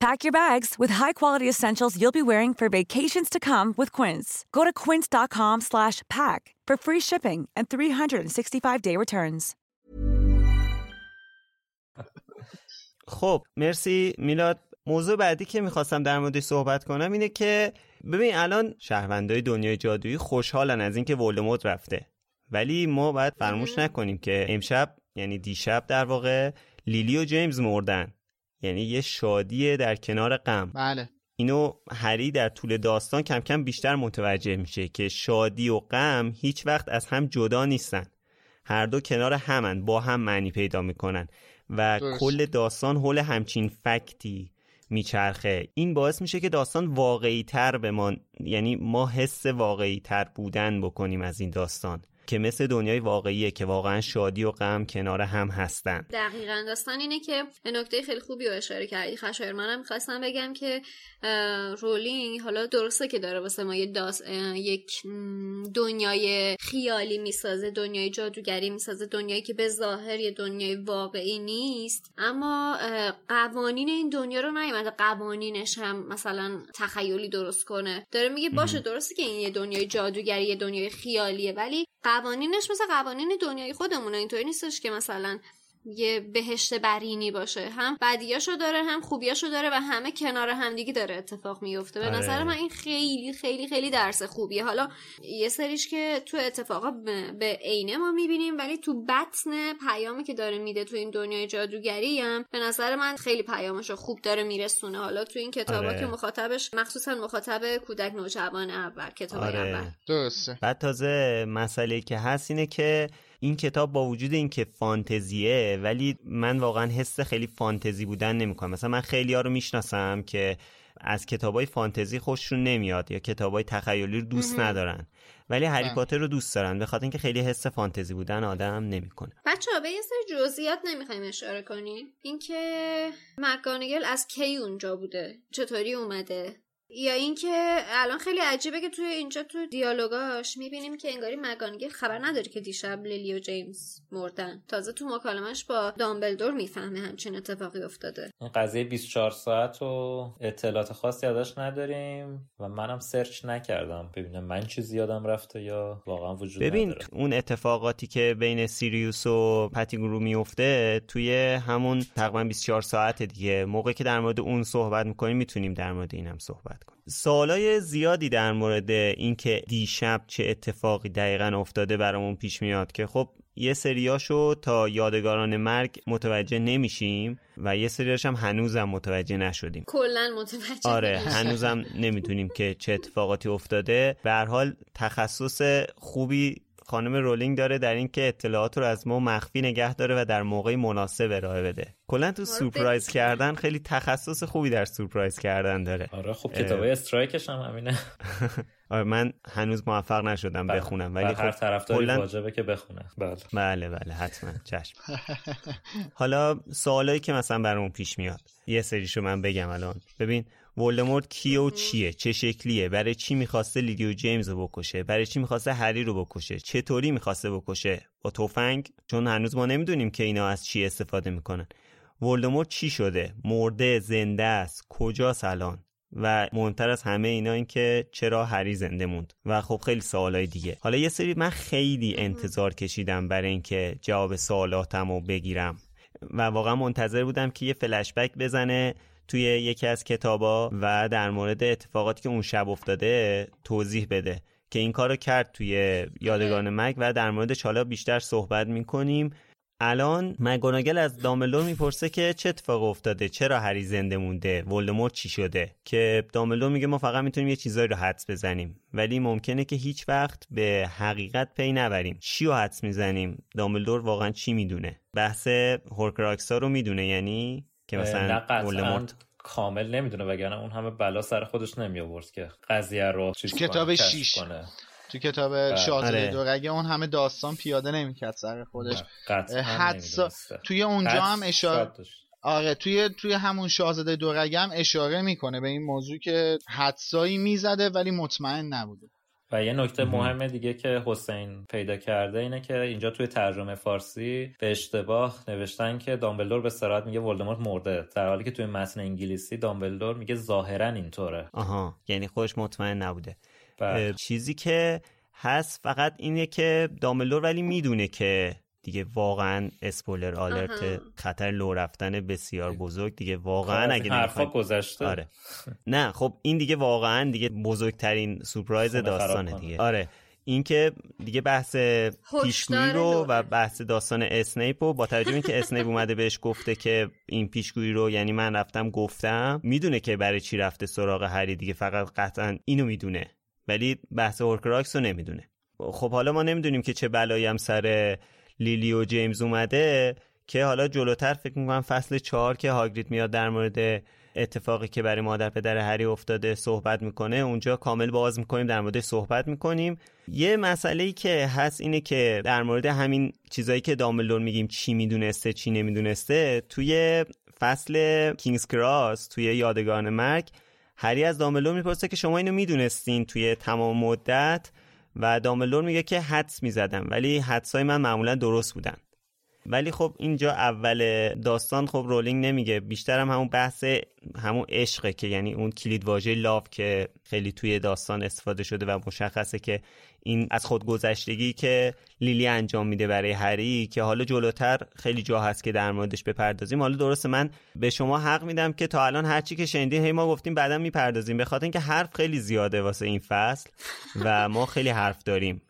Pack your bags with high-quality essentials you'll be wearing for vacations to come with Quince. Go to quince.com slash pack for free shipping and 365-day returns. خب مرسی میلاد موضوع بعدی که می‌خواستم در موردش صحبت کنم اینه که ببین الان شهروندای دنیای جادویی خوشحالن از اینکه ولدمورت رفته ولی ما باید فراموش نکنیم که امشب یعنی دیشب در واقع لیلی و جیمز مردن یعنی یه شادی در کنار غم. بله. اینو هری در طول داستان کم کم بیشتر متوجه میشه که شادی و غم هیچ وقت از هم جدا نیستن. هر دو کنار همن با هم معنی پیدا می‌کنن و کل داستان حول همچین فکتی میچرخه. این باعث میشه که داستان واقعی تر به ما یعنی ما حس واقعی تر بودن بکنیم از این داستان. که مثل دنیای واقعیه که واقعا شادی و غم کنار هم هستن. دقیقا داستان اینه که نکته خیلی خوبی رو اشاره کردی. خشایر منم می‌خواستم بگم که رولینگ حالا درسته که داره واسه ما یه یک دنیای خیالی می‌سازه دنیای جادوگری می‌سازه دنیایی که به ظاهر یه دنیای واقعی نیست. اما قوانین این دنیا رو نیومده. قوانینش هم مثلا تخیلی درست کنه. داره میگه باشه درسته که این یه دنیای جادوگری یه دنیای خیالیه ولی قوانینش مثل قوانین دنیای خودمونه. اینطوری نیستش که مثلا یه بهشت برینی باشه هم بدیاشو داره هم خوبیاشو داره و همه کنار همدیگه داره اتفاق میفته به آره. نظر من این خیلی خیلی خیلی درس خوبیه حالا یه سریش که تو اتفاقا به عینه ما می‌بینیم ولی تو بطن پیامی که داره میده تو این دنیای جادوگری هم به نظر من خیلی پیامشو خوب داره میرسونه حالا تو این کتابا آره. که مخاطبش مخصوصا مخاطب کودک نوجوان اول کتاب آره. اول درسته بعد تازه مسئله که هست اینه که این کتاب با وجود اینکه فانتزیه ولی من واقعا حس خیلی فانتزی بودن نمی‌کنم. مثلا من خیلی ها رو می‌شناسم که از های فانتزی خوششون نمیاد یا های تخیلی رو دوست ندارن. ولی هری بله. پاتر رو دوست دارن به خاطر اینکه خیلی حس فانتزی بودن آدم نمی‌کنه. بچه به یه سری جزئیات نمی‌خوایم اشاره کنیم. اینکه مکانگل از کی اونجا بوده؟ چطوری اومده؟ یا اینکه الان خیلی عجیبه که توی اینجا تو دیالوگاش می‌بینیم که انگاری مگانگل خبر نداره که دیشب لیلی و جیمز مردن. تازه تو مکالمش با دامبلدور می‌فهمه همچین اتفاقی افتاده. این قضیه 24 ساعت و اطلاعات خاصی ازش نداریم و منم سرچ نکردم. ببینم من چیزی یادم رفته یا واقعا وجود ببین نداره. اون اتفاقاتی که بین سیریوس و پتیگرو میفته توی همون تقریبا 24 ساعت دیگه. موقعی که در مورد اون صحبت می‌کنیم می‌تونیم در مورد اینم صحبت سوالای زیادی در مورد اینکه دیشب چه اتفاقی دقیقا افتاده برامون پیش میاد که خب یه سریاشو تا یادگاران مرگ متوجه نمیشیم و یه سریاش هم هنوزم متوجه نشدیم. کلا متوجه آره هنوزم نمی‌تونیم که چه اتفاقاتی افتاده. به حال تخصص خوبی خانم رولینگ داره در اینکه اطلاعات رو از ما مخفی نگه داره و در موقعی مناسب ارائه بده. کلا تو سورپرایز کردن خیلی تخصص خوبی در سورپرایز کردن داره. آره خب کتاب استرایکش هم همینه. [LAUGHS] آره من هنوز موفق نشدم بله. بخونم ولی خب هر طرفداری کلن... واجبه که بخونه. بله. بله بله حتما. چشم. [LAUGHS] حالا سوالایی که مثلا برامون پیش میاد یه سریشو من بگم الان. ببین ولدمورت کیه و چیه؟ چه شکلیه؟ برای چی می‌خواسته لیدی و جیمز رو بکشه؟ برای چی می‌خواسته هری رو بکشه؟ چطوری می‌خواسته بکشه؟ با تفنگ؟ چون هنوز ما نمی‌دونیم که اینا از چی استفاده می‌کنن. ولدمورت چی شده؟ مرده زنده است. کجا الان و مهمتر از همه اینا این که چرا هری زنده موند؟ و خب خیلی سوالای دیگه. حالا یه سری من خیلی انتظار کشیدم برای اینکه جواب سوالاتم رو بگیرم. و واقعا منتظر بودم که یه فلشبک بزنه. توی یکی از کتابا و در مورد اتفاقاتی که اون شب افتاده توضیح بده که این کارو کرد توی یادگان مگ و در موردش حالا بیشتر صحبت می‌کنیم. الان مگوناگل از داملور می‌پرسه که چه اتفاق افتاده چرا هری زنده مونده ولدمورت چی شده؟ که داملور میگه ما فقط می‌تونیم یه چیزایی رو حدس بزنیم ولی ممکنه که هیچ وقت به حقیقت پی نبریم. چی رو حدس می‌زنیم؟ داملور واقعا چی می‌دونه؟ بحث هورکراکسا رو می‌دونه یعنی که مثلا ولدمورت کامل نمی‌دونه وگرنه اون همه بلا سر خودش نمی آورد که قضیه رو چیز کتاب 6 کنه. تو کتاب بله. شاهزاده آره. دورگه اون همه داستان پیاده نمی‌کرد سر خودش. حدسا توی اونجا هم اشاره آره توی توی همون شاهزاده دورگه هم اشاره می‌کنه به این موضوع که حدسایی می‌زده ولی مطمئن نبوده. و یه نکته مهم. دیگه که حسین پیدا کرده اینه که اینجا توی ترجمه فارسی به اشتباه نوشتن که دامبلدور به صراحت میگه ولدمورت مرده در حالی که توی متن انگلیسی دامبلدور میگه ظاهرا اینطوره. آها یعنی خودش مطمئن نبوده. بله. چیزی که هست فقط اینه که دامبلدور ولی می‌دونه که دیگه واقعا spoiler alert خطر لو رفتن بسیار بزرگ. دیگه واقعا اگه حرفا گذشته. آره. نه خب این دیگه واقعا دیگه بزرگترین سورپرایز داستانه دیگه. آره. اینکه دیگه بحث پیشگویی رو و بحث داستان اسنیپ رو با توجه اینکه اسنیپ اومده بهش گفته که این پیشگویی رو یعنی من رفتم گفتم می‌دونه که برای چی رفته سراغ هری دیگه فقط قطعا اینو می‌دونه. ولی بحث Horcrux رو نمی‌دونه. خب حالا ما نمی‌دونیم که چه بلایی هم سر لیلی و جیمز اومده که حالا جلوتر فکر می‌کنم فصل چهار که هاگرید میاد در مورد اتفاقی که برای مادر پدر هری افتاده صحبت می‌کنه اونجا کامل باز می‌کنیم در مورد صحبت می‌کنیم. یه مسئله ای که هست اینه که در مورد همین چیزایی که دامبلدور میگیم چی می‌دونسته چی نمی‌دونسته توی فصل کینگز کراس توی یادگاران مرگ هری از دامبلدور می‌پرسه که شما اینو می‌دونستین توی تمام مدت؟ و دامبلدور میگه که حدس می‌زدم ولی حدسای من معمولا درست بودن. ولی خب اینجا اول داستان خب رولینگ نمیگه. بیشتر هم همون بحث همون عشقه که یعنی اون کلید واژه لاف که خیلی توی داستان استفاده شده و مشخصه که این از خودگذشتگی که لیلی انجام میده برای هری که حالا جلوتر خیلی جا هست که در موردش بپردازیم. حالا درسته من به شما حق میدم که تا الان هرچی که شنیدین هی ما گفتیم بعدا می‌پردازیم. به خاطر اینکه حرف خیلی زیاده واسه این فصل و ما خیلی حرف داریم.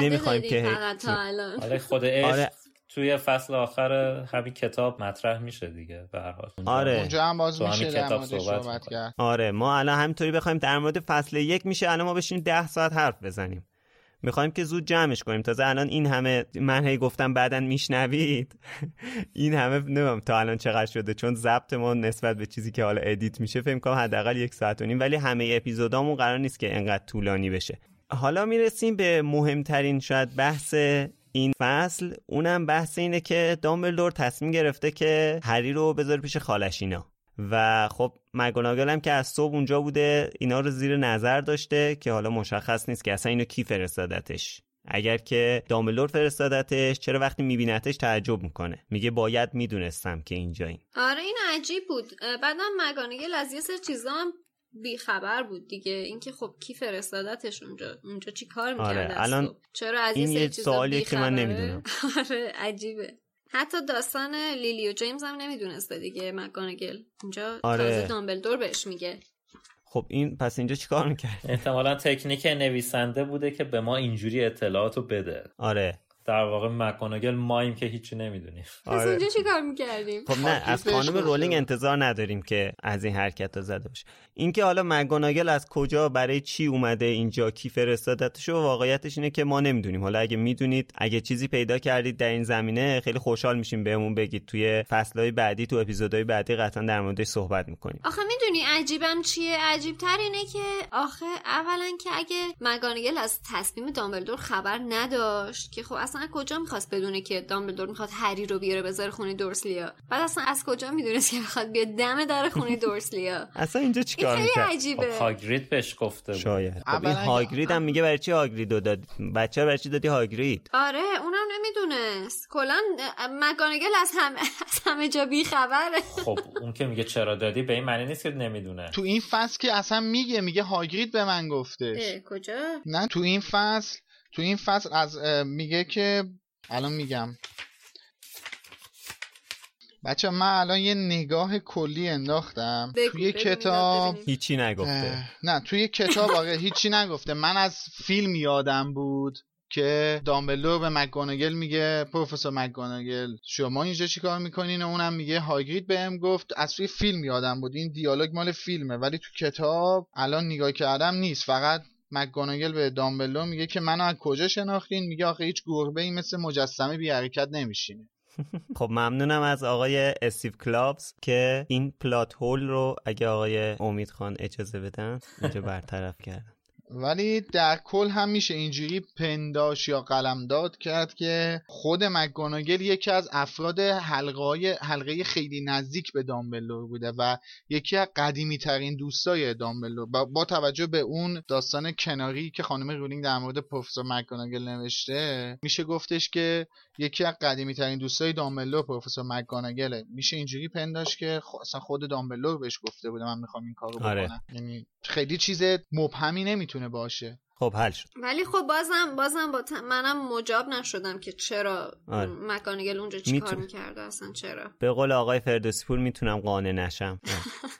نمی‌خوایم که تا الان. آره خود آره توی فصل آخر همین کتاب مطرح میشه دیگه به هر حال. آره. اونجا هم باز میشه در صحبت کرد. آره. ما الان همینطوری بخوایم در مورد فصل یک میشه. الان ما بشیم ده ساعت حرف بزنیم. می‌خوایم که زود جمعش کنیم. تازه الان این همه من هی گفتم بعدا میشنوید. [LAUGHS] این همه نمیم تا الان چقدر شده. چون ضبط ما نسبت به چیزی که حالا ادیت میشه فکر کنم حداقل یک ساعت و نیم. ولی همه اپیزودامون قرار نیست که انقدر طولانی بشه. حالا می‌رسیم به مهمترین شاید بحث این فصل اونم بحث اینه که دامبلدور تصمیم گرفته که هری رو بذاره پیش خالش اینا و خب مگوناگل هم که از صبح اونجا بوده اینا رو زیر نظر داشته که حالا مشخص نیست که اصلا اینو کی فرستادتش. اگر که دامبلور فرستادتش چرا وقتی میبینتش تعجب می‌کنه؟ میگه باید می‌دونستم که اینجا این. آره این عجیب بود. بعدم مگانگل از یه سر چیزا هم خبر بود دیگه. اینکه خب کی فرستادتش اونجا؟ اونجا چی کار می‌کرد آره الان چرا از این یه سوالی که من نمی‌دونم. [LAUGHS] آره عجیبه. حتی داستان لیلی و جیمز هم نمی‌دونسته دیگه مکانگل اونجا آره. تازه دامبلدور بهش میگه. خب این پس اینجا چیکار می‌کرد؟ احتمالا تکنیک نویسنده بوده که به ما اینجوری اطلاعات رو بده. آره. در واقع مکانگل مایم که هیچی نمی‌دونیم. پس آره. اینجا چی کار می‌کردیم؟ خب نه از خانم رولینگ انتظار نداریم که از این حرکت ها زده باشه. اینکه حالا مگوناگل از کجا برای چی اومده اینجا کی فرستادتش و واقعیتش اینه که ما نمی‌دونیم. حالا اگه می‌دونید اگه چیزی پیدا کردید در این زمینه خیلی خوشحال میشیم بهمون بگید. توی فصلهای بعدی تو اپیزودهای بعدی قطعا در موردش صحبت می‌کنیم. آخه می‌دونی عجیبم چیه؟ عجیبتر اینه که آخه اولا که اگه مگوناگل از تصمیم دامبلدور خبر نداشت که خب اصلا کجا می‌خواست بدونه که دامبلدور می‌خواد هری رو بیاره بذاره خونه دورسلیا بعد اصلا از کجا می‌دونست که می‌خواد بیاد دم در خونه دورسلیا [LAUGHS] اصلا اینجا چیکار می‌کنه عجیبه. خب هاگرید بهش گفته بود. شاید. خب این هاگرید هم میگه برای چی هاگرید رو داد بچه برای چی دادی هاگرید؟ آره اونم نمی‌دونست. کلا مگانگل از همه [LAUGHS] از همه جا بی خبره [LAUGHS] خب اون که میگه چرا دادی به این معنی نیست که نمی‌دونه. تو این فصل که اصلا میگه میگه هاگرید به من گفتش کجا؟ نه تو این فصل تو این فصل از میگه که الان میگم. بچه من الان یه نگاه کلی انداختم. توی کتاب هیچی نگفته. نه توی کتاب آقا هیچی نگفته. من از فیلم یادم بود که دامبلو به مکگوناگل میگه پروفسور مکگوناگل شما اینجا چیکار می‌کنین؟ و اونم میگه هاگرید بهم گفت از توی فیلم یادم بود. این دیالوگ مال فیلمه. ولی تو کتاب الان نگاه کردم نیست. فقط مکگوناگل به دامبلو میگه که منو از کجا شناختین؟ میگه آخه هیچ گربه ای مثل مجسمه بی حرکت نمیشینه. [LAUGHS] خب ممنونم از آقای استیو کلابز که این پلات هول رو اگه آقای امید خان اجازه بدن اینجا برطرف کردن. ولی در کل هم میشه اینجوری پنداش یا قلمداد کرد که خود مکگوناگل یکی از افراد حلقه حلقه خیلی نزدیک به دامبلور بوده و یکی از قدیمی ترین دوستای دامبلور با, با توجه به اون داستان کناری که خانم رولینگ در مورد پروفسور مکگوناگل نوشته میشه گفتش که یکی از قدیمی ترین دوستای دامبلور پروفسور مکگوناگله میشه اینجوری پنداش که اصلا خود دامبلور بهش گفته بوده من می‌خوام این کارو آره. بکنم. یعنی خیلی چیز مبهمی نمی‌تونه باشه. خب حل شد. ولی خب بازم بازم با منم مجاب نشدم که چرا آره. مکانگل اونجا چی کار می‌کرده اصلا چرا؟ به قول آقای فردوسی پور می‌تونم قانع نشم.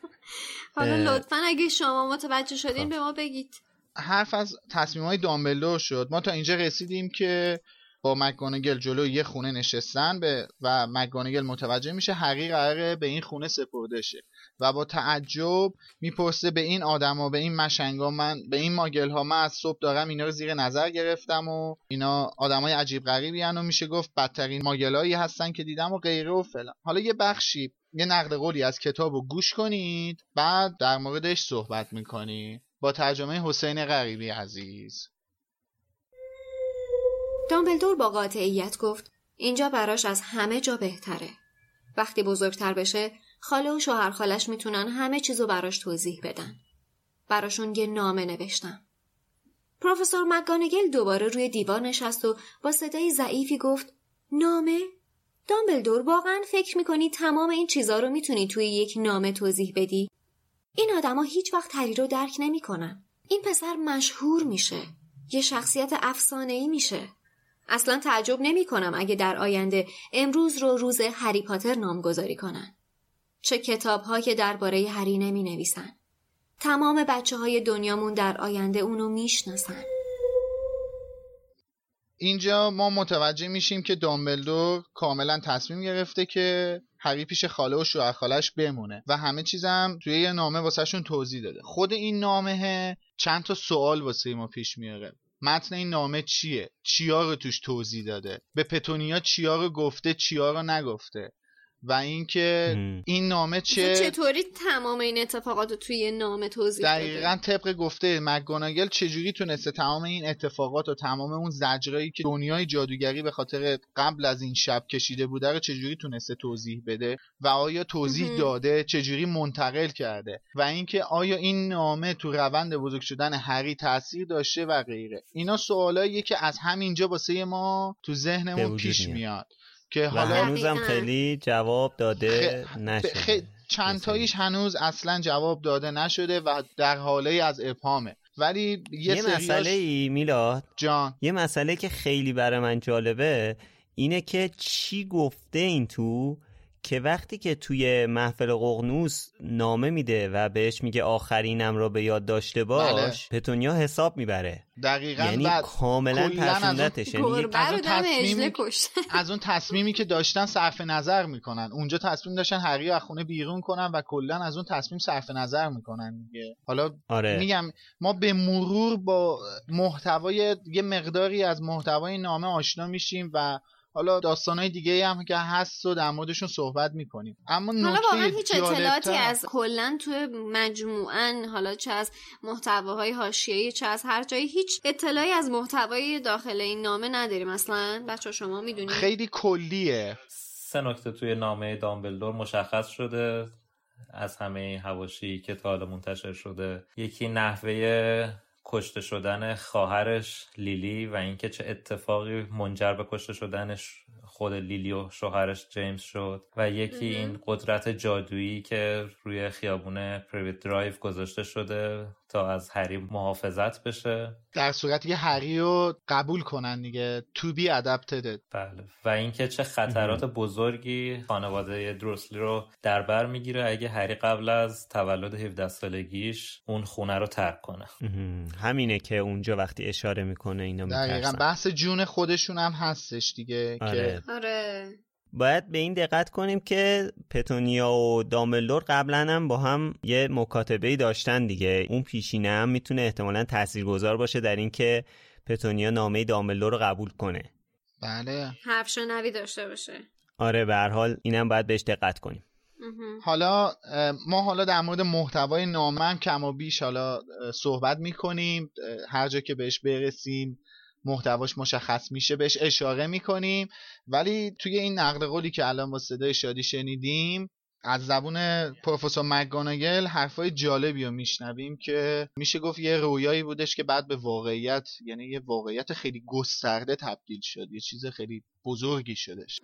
[LAUGHS] حالا لطفا اگه شما متوجه شدین خب. به ما بگید. حرف از تصمیم های دامبلدور شد. ما تا اینجا رسیدیم که با مکگونگل جلو یه خونه نشستن به و مکگونگل متوجه میشه هری قراره به این خونه سپرده شه و با تعجب می‌پرسه به این آدما به این مشنگا من به این ماگل ها من از صبح دارم اینا رو زیر نظر گرفتم و اینا آدمای عجیب غریبی و میشه گفت بدترین ماگلایی هستن که دیدم و غیره و فلان. حالا یه بخشی یه نقد قولی از کتاب رو گوش کنید بعد در موردش صحبت می‌کنید با ترجمه حسین غریبی عزیز. دامبلدور با قاطعیت گفت اینجا براش از همه جا بهتره. وقتی بزرگتر بشه خاله و شوهر خالش می‌تونن همه چیزو براش توضیح بدن. براشون یه نامه نوشتم. پروفسور مکگانگل دوباره روی دیوار نشست و با صدای ضعیفی گفت نامه؟ دامبلدور واقعا فکر می‌کنی تمام این چیزا رو می‌تونی توی یک نامه توضیح بدی؟ این آدما هیچ وقت هری رو درک نمی‌کنن. این پسر مشهور میشه. یه شخصیت افسانه ای میشه. اصلا تعجب نمی کنم اگه در آینده امروز رو روز هری پاتر نامگذاری کنن. چه کتاب که درباره هری نمی نویسن. تمام بچه های دنیامون در آینده اونو می‌شناسن. اینجا ما متوجه میشیم که دامبلدور کاملا تصمیم گرفته که هری پیش خاله و شوهر خالش بمونه و همه چیزم توی یه نامه واسهشون توضیح داده خود این نامه چند تا سوال واسه ما پیش میاره متن این نامه چیه؟ چیا رو توش توضیح داده؟ به پتونیا چیا رو گفته چیا رو نگفته؟ و اینکه این نامه چه چطوری تمام این اتفاقات رو توی نامه توضیح دقیقا طبق گفته مگوناگل چجوری تونسته تمام این اتفاقات و تمام اون زجرایی که دنیای جادوگری به خاطر قبل از این شب کشیده بوده رو چجوری تونسته توضیح بده؟ و آیا توضیح داده چجوری منتقل کرده؟ و اینکه آیا این نامه تو روند بزرگ شدن هری تاثیر داشته و غیره؟ اینا سوالاییه که از همینجا واسه ما تو ذهنمون پیش میاد. که حالا هنوزم خیلی جواب داده نشده. چند تاییش هنوز اصلا جواب داده نشده و در حاله از ابهامه ولی یه, یه مسئله ای میلاد. جان. یه مسئله که خیلی برای من جالبه اینه که چی گفته این تو؟ که وقتی که توی محفل قغنوس نامه میده و بهش میگه آخرینم را به یاد داشته باش بله. پتونیا حساب می‌بره. دقیقا یعنی کاملا پسندتش یعنی از اون تصمیمی از اون تصمیمی که داشتن صرف نظر می‌کنن. اونجا تصمیم داشتن هری از خونه بیرون کنن و کلا از اون تصمیم صرف نظر می‌کنن دیگه. حالا آره. میگم ما به مرور با محتوای یه مقداری از محتوای نامه آشنا میشیم و حالا داستانهای دیگه هم که هست و در موردشون صحبت می‌کنیم. اما حالا واقعا هیچ اطلاعاتی از کلا توی مجموعا حالا چه از محتواهای حاشیه‌ای چه از هر جایی هیچ اطلاعی از محتوای داخل این نامه نداریم. مثلا بچه شما می‌دونید. خیلی کلیه. سه نکته توی نامه دامبلدور مشخص شده. از همه حواشی که تا حالا منتشر شده یکی نحوه کشته شدن خواهرش لیلی و اینکه چه اتفاقی منجر به کشته شدنش خود لیلی و شوهرش جیمز شد و یکی این قدرت جادویی که روی خیابون پریویت درایو گذاشته شده تا از هری محافظت بشه. در صورتی که هری رو قبول کنن دیگه. تو بی adapted. بله. و اینکه چه خطرات بزرگی خانواده دروسلی رو در بر می‌گیره. اگه هری قبل از تولد 17 سالگیش اون خونه رو ترک کنه. همینه که اونجا وقتی اشاره می‌کنه اینا دقیقا. بحث جون خودشون هم هستش دیگه آره. آره. باید به این دقت کنیم که پتونیا و داملور قبلا هم با هم یه مکاتبه داشتن دیگه. اون پیشینه هم می‌تونه احتمالا تاثیرگذار باشه در اینکه پتونیا نامه داملور رو قبول کنه. بله. حرف شنوی داشته باشه. آره به هر حال اینم باید بهش دقت کنیم. حالا ما حالا در مورد محتوای نامه هم کم و بیش حالا صحبت می‌کنیم. هر جا که بهش برسیم. محتواش مشخص میشه بهش اشاره می‌کنیم. ولی توی این نقل قولی که الان با صدای شادی شنیدیم از زبون پروفسور مگانگل حرفای جالبی رو میشنویم که میشه گفت یه رویایی بودش که بعد به واقعیت یعنی یه واقعیت خیلی گسترده تبدیل شد یه چیز خیلی بزرگی شدش.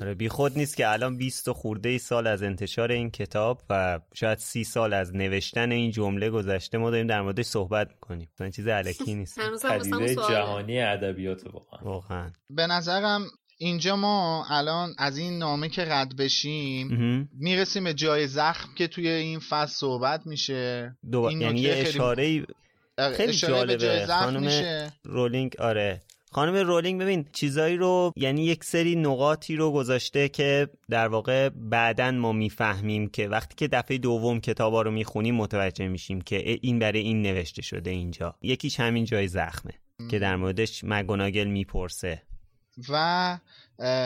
آره بی خود نیست که الان 20 خورده ای سال از انتشار این کتاب و شاید سی سال از نوشتن این جمله گذشته ما داریم در موردش صحبت می‌کنیم. این چیز علکی نیست. [LAUGHS] پدیده جهانی ادبیات واقعا واقعا. به نظرم اینجا ما الان از این نامه که رد بشیم می‌رسیم به جای زخم که توی این فصل صحبت میشه. دو... یعنی یه اشاره خیلی جالبه. خانم رولینگ آره. خانم رولینگ ببین چیزایی رو یعنی یک سری نقاطی رو گذاشته که در واقع بعدا ما می‌فهمیم که وقتی که دفعه دوم کتابا رو می‌خونیم متوجه میشیم که این برای این نوشته شده اینجا. یکیش همین جای زخمه که در موردش مگوناگل می‌پرسه. و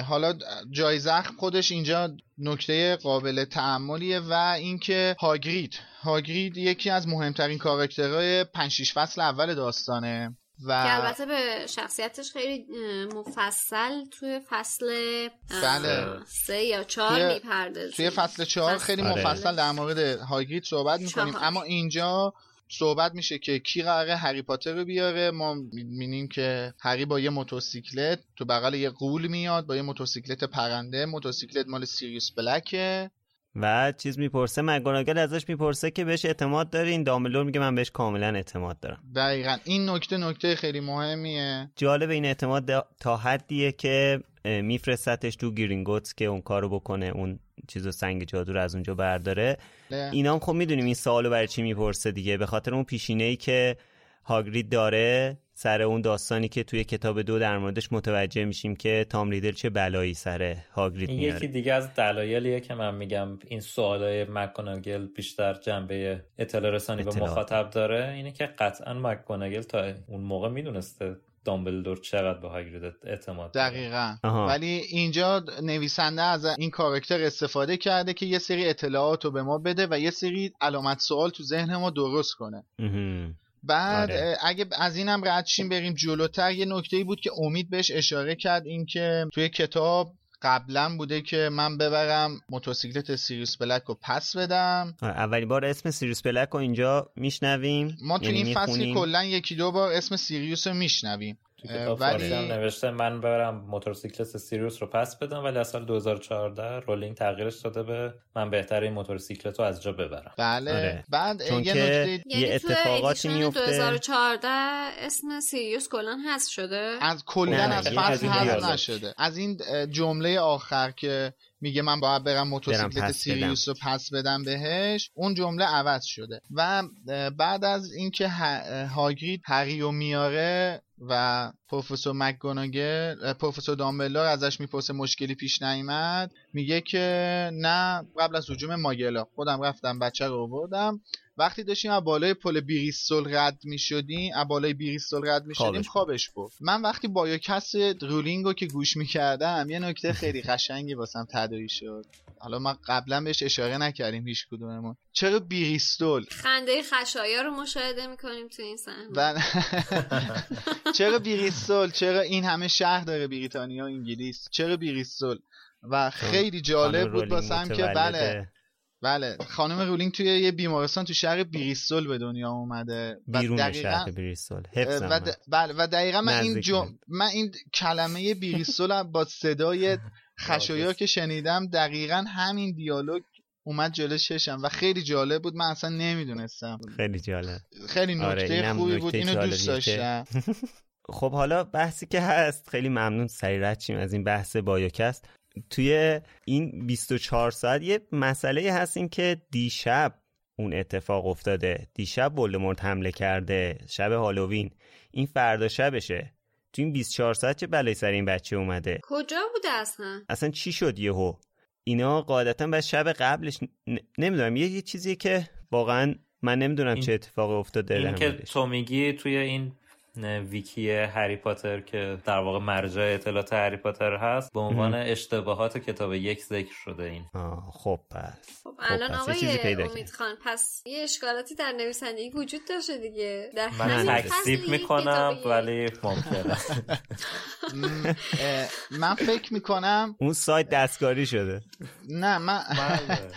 حالا جای زخم خودش اینجا نکته قابل تعملیه و اینکه هاگرید هاگرید یکی از مهمترین کاراکترهای 5 فصل اول داستانه و که البته به شخصیتش خیلی مفصل توی فصل بله. سه یا چهار می‌پردازیم توی فصل چهار خیلی آره. مفصل در مورد هاگرید صحبت می‌کنیم اما اینجا صحبت میشه که کی قراره هری پاتر رو بیاره. ما می‌بینیم که هری با یه موتورسیکلت تو بغل یه قول میاد با یه موتورسیکلت پرنده. موتورسیکلت مال سیریوس بلکه. و چیز می‌پرسه مگوناگل ازش می‌پرسه که بهش اعتماد دارین. داملور میگه من بهش کاملا اعتماد دارم. دقیقا. این نکته نکته خیلی مهمیه. جالب این اعتماد تا حدیه که میفرستتش تو گیرینگوتس که اون کارو بکنه اون چیزو سنگ جادو رو از اونجا برداره. اینا هم خب می‌دونیم این سوالو برای چی می‌پرسه دیگه؟ به خاطر اون پیشینه ای که هاگرید داره سر اون داستانی که توی کتاب دو در موردش متوجه میشیم که تام ریدل چه بلایی سر هاگرید میاره. یکی دیگه از دلایلیه که من میگم این سوالای مکگوناگل بیشتر جنبه اطلاع رسانی به مخاطب داره اینه که قطعا مکگوناگل تا اون موقع می‌دونسته دامبلدور چقدر به هاگرید اعتماد دقیقا. ولی اینجا نویسنده از این کارکتر استفاده کرده که یه سری اطلاعات رو به ما بده و یه سری علامت سوال تو ذهن ما درست کنه. بعد آره. اگه از اینم رد شیم بریم جلوتر یه نکته بود که امید بهش اشاره کرد اینکه توی کتاب قبلا بوده که من ببرم موتورسیکلت سیریوس بلک رو پس بدم. اولین بار اسم سیریوس بلک رو اینجا میشنویم. ما تو یعنی این فصل کلا یکی دو بار اسم سیریوس رو میشنویم. ولی هم نوشته من برم موتورسیکلت سیریوس رو پس بدم ولی از سال 2014 رولینگ تغییرش داده به من بهتره این موتورسیکلت رو از جا ببرم. بله. آره. بعد یه نکته یه یعنی اتفاقاتی میفته. 2014 اسم سیریوس کلا هست شده؟ از کلا از فصل حذف نشده. از این جمله آخر که میگه من باید برم موتورسیکلت سیریوس رو پس بدم بهش اون جمله عوض شده. و بعد از اینکه هاگرید هریو میاره و پروفسور مکگوناگل پروفسور دامبلور ازش می‌پرسه مشکلی پیش نیامد میگه که نه قبل از حجوم ماگلا. خودم رفتم بچه رو آوردم. وقتی داشتیم از بالای پل بیریستول رد می شدیم از بالای بیریستول رد می شدیم خوابش بود من وقتی بایوکست رولینگ رو که گوش می کردم یه نکته خیلی قشنگی واسم تدایی شد. حالا ما قبلا بهش اشاره نکردیم هیچ کدوممون. چرا بیریستول خنده خشایا رو مشاهده می‌کنیم تو این صحنه. [LAUGHS] چرا بیریستول چرا این همه شهر داره بریتانیا و انگلیس؟ چرا بیریستول و خیلی جالب بود واسم که بله. بله خانم رولینگ توی یه بیمارستان تو شهر بریستول به دنیا اومده بیرون دقیقا... شهر بریستول و د... بله و دقیقا من این جم... من این کلمه بریستول با صدای [LAUGHS] خشایا که شنیدم دقیقا همین دیالوگ اومد جلو چشم و خیلی جالب بود من اصلا نمی‌دونستم. خیلی جالب. خیلی آره، نکته آره خوبی بود اینو دوست داشتم. [LAUGHS] خب حالا بحثی که هست خیلی ممنون سریع از این بحث بایوکست. توی این 24 ساعت یه مسئله هست این که دیشب اون اتفاق افتاده. دیشب ولدمورت حمله کرده شب هالووین. این فردا شبشه. تو این 24 ساعت چه بلایی سر این بچه اومده؟ کجا بوده اصلا؟ اصلا چی شد یهو؟ اینا قاعدتا بس شب قبلش نمی‌دونم. یه, یه چیزی که واقعا من نمی‌دونم چه اتفاقی افتاده این که تو میگی توی این ویکی هری پاتر که در واقع مرجع اطلاعات هری پاتر هست به عنوان اشتباهات کتاب یک ذکر شده این. خب پس. خب الان خب آقای امید خان پس یه اشکالاتی در نویسندگی وجود داشته دیگه؟ در من تکسیب می‌کنم ولی ممکنه. [LAUGHS] من فکر می‌کنم اون سایت دستکاری شده. نه من بله.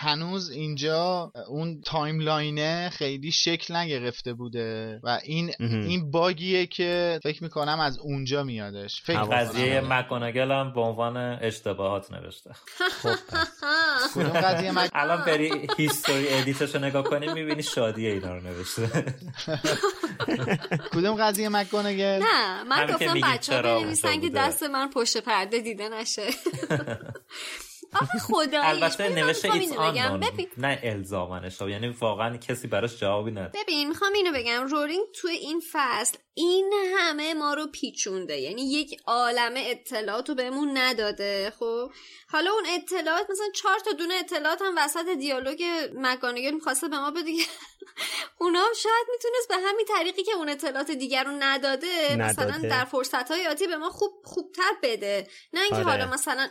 هنوز اینجا اون timeline ه خیلی شکل نگرفته بوده و این این bug یه که فکر می‌کنم از اونجا میادش. فکر قضیه مک‌گونگال هم به عنوان اشتباهات نوشته. [LAUGHS] خب [LAUGHS] قضیه مک... الان بری history edit شو نگاه کنی می‌بینی شادی اینا رو نوشته. [LAUGHS] کدوم قضیه مکانگل نه من گفتم بچه ها بنویسن که دست من پشت پرده دیده نشه. آخه خداییش البته نوشته ایتس ببین. نه الزامنش یعنی واقعا کسی براش جوابی نداره ببین می‌خوام اینو بگم. رولینگ تو این فصل این همه ما رو پیچونده. یعنی یک عالمه اطلاعات رو بهمون نداده خب؟ حالا اون اطلاعات مثلا چهار تا دونه اطلاعات هم وسط دیالوگ مکانگل می‌خواسته به ما بده. [LAUGHS] اونا هم شاید می‌تونست به همین طریقی که اون اطلاعات دیگر رو نداده, مثلا نداده. در فرصت های آتی به ما خوب خوبتر بده. نه اینکه آره. حالا مثلا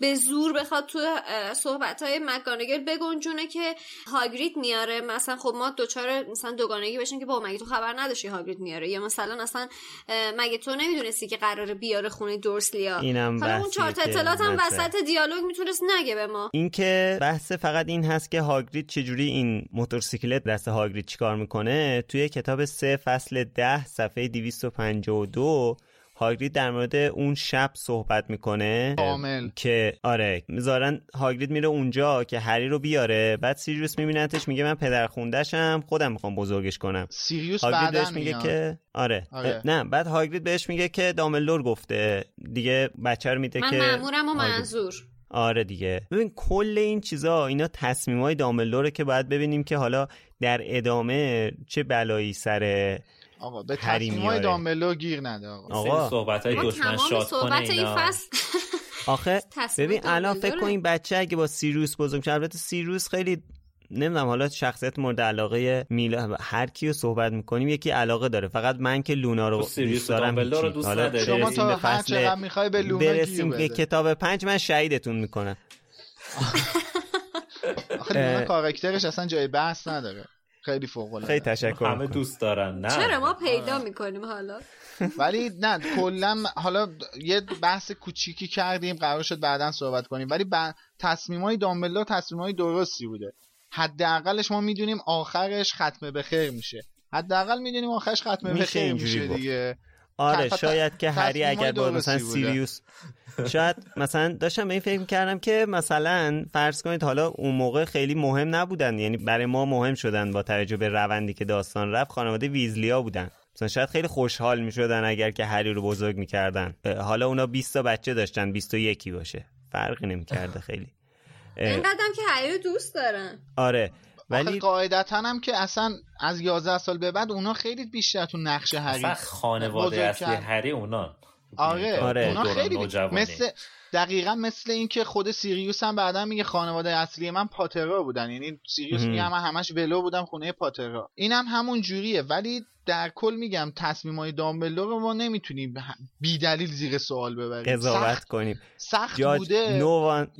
به زور بخواد تو صحبت های مکانگل بگنجونه که هاگریت میاره. مثلا خب ما دوچار مثلا دوگانگی بشیم که با مگه تو خبر نداشتی هاگریت میاره؟ یا مثلا اصلا اه، مگه تو نمی‌دونستی که قراره بیاره خونه دورسلیا اینم حالا اون چهار اطلاعات هم. وسط دیالوگ می‌تونست نگه به ما اینکه بحث فقط این هست که هاگرید چجوری این موتورسیکلت دست هاگرید چیکار می‌کنه توی کتاب سه فصل ده صفحه 252 هاگرید در مورد اون شب صحبت می‌کنه کامل. که آره ظاهرا هاگرید میره اونجا که هری رو بیاره بعد سیریوس میبینتش میگه من پدر خوندهشم خودم می‌خوام بزرگش کنم سیریوس هاگرید بهش میگه. که آره. آره. نه بعد هاگرید بهش میگه که داملور گفته دیگه بچه رو میده من که مامورم و هاگرید- منظور آره دیگه ببین کل این چیزا اینا تصمیمای داملوره که باید ببینیم که حالا در ادامه چه بلایی سر آقا به تصمیم میاره. دامبلو گیر نده آقا آقا. صحبت های ما دشمن شاد کنه صحبت این فصل آخه [LAUGHS] ببین الان فکر. کن این بچه اگه با سیریوس بزرگ شه البته سیریوس خیلی نمی‌دونم حالا شخصیت مورد علاقه میلا هر کیو صحبت می‌کنیم یکی علاقه داره فقط من که لونا رو سیریوس دوست دارم رو. دوست حالا؟ شما تا هر چقدر می‌خوای به لونا گیر برسیم به بده کتاب پنج من شهیدتون می‌کنم آخه لونا. کاراکترش اصلا جای بحث نداره خیلی فوق العاده. خیلی تشکر همه می‌کنم. دوست دارن. نه. چرا ما پیدا می‌کنیم حالا؟ ولی نه کلا حالا یه بحث کوچیکی کردیم قرار شد بعدا صحبت کنیم. ولی ب... تصمیم های دامبلدور تصمیم های درستی بوده. حداقلش ما می‌دونیم آخرش ختمه به خیر میشه. حداقل می‌دونیم آخرش ختمه به میشه خیر میشه. دیگه. آره شاید که هری اگر با مثلا. سیریوس شاید مثلا داشتم به این فکر کردم که مثلا فرض کنید حالا اون موقع خیلی مهم نبودن یعنی برای ما مهم شدن با توجه به روندی که داستان رفت خانواده ویزلیا بودن. مثلا شاید خیلی خوشحال می‌شدن اگر که هری رو بزرگ می‌کردن. حالا اونا 20 تا بچه داشتن 21 باشه. فرقی نمی‌کرده خیلی. اه، اینقدرم که هری رو دوست دارن. آره. ولی قاعدتا هم که اصلا از 11 سال به بعد اونا خیلی بیشتر تو نقش هری اصلا خانواده اصلی کرد. هری اونا آره, آره. اونا خیلی. مثل دقیقا مثل اینکه خود سیریوس هم بعدا میگه خانواده اصلی من پاترا بودن یعنی سیریوس. میگه من همش ولو بودم خونه پاترا اینم هم همون جوریه ولی در کل میگم تصمیم های دامبلدور رو ما نمی‌تونیم بی دلیل زیر سوال ببریم قضاوت کنیم سخت جاج بوده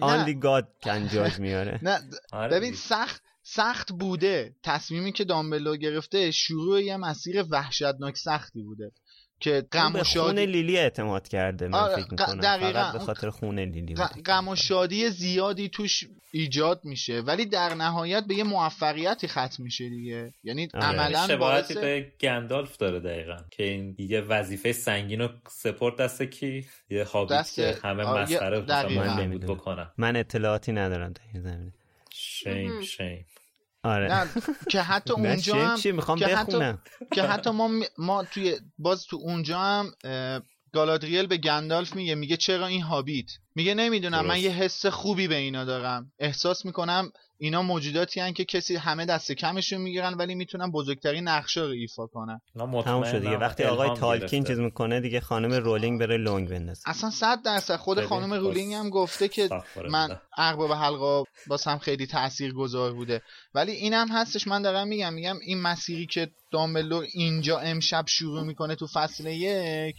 only God can judge میاره نه آره ببین. سخت سخت بوده تصمیمی که دامبلو گرفته شروع یه مسیر وحشتناک سختی بوده که غم و شادی لیلی اعتماد کرده من آره، فکر می‌کنم دقیقاً. فقط به خاطر خون لیلی غم و شادی زیادی توش ایجاد میشه ولی در نهایت به یه موفقیتی ختم میشه دیگه یعنی آره. عملا شباهتی باعث به گندالف داره دقیقا که این یه وظیفه سنگین رو سپورت دست کی یه هابیت دست- که همه آه، یه- مسخره نمی‌دونم. بکنن من اطلاعاتی ندارم در این زمینه شیم. شیم آره. نه که حتی [LAUGHS] اونجا هم چی می‌خوام که حتی- بخونم؟ که حتی ما ما توی باز تو اونجا هم گالادریل به گندالف میگه میگه چرا این هابیت؟ میگه نمی‌دونم من. یه حس خوبی به اینا دارم. احساس می‌کنم اینا موجوداتی هن که کسی همه دست کمشون می‌گیرن ولی می‌تونن بزرگترین نقشه رو ایفا کنن. تموم شد دیگه. وقتی آقای تالکین. چیز می‌کنه دیگه خانم رولینگ بره لونگ بندازه. اصلا صد درصد. خود خانم رولینگ هم گفته که من الله. ارباب حلقا باسم خیلی تأثیر گذار بوده. ولی اینم هستش من دارم میگم میگم این مسیری که دامبلور اینجا امشب شروع می‌کنه تو فصل یک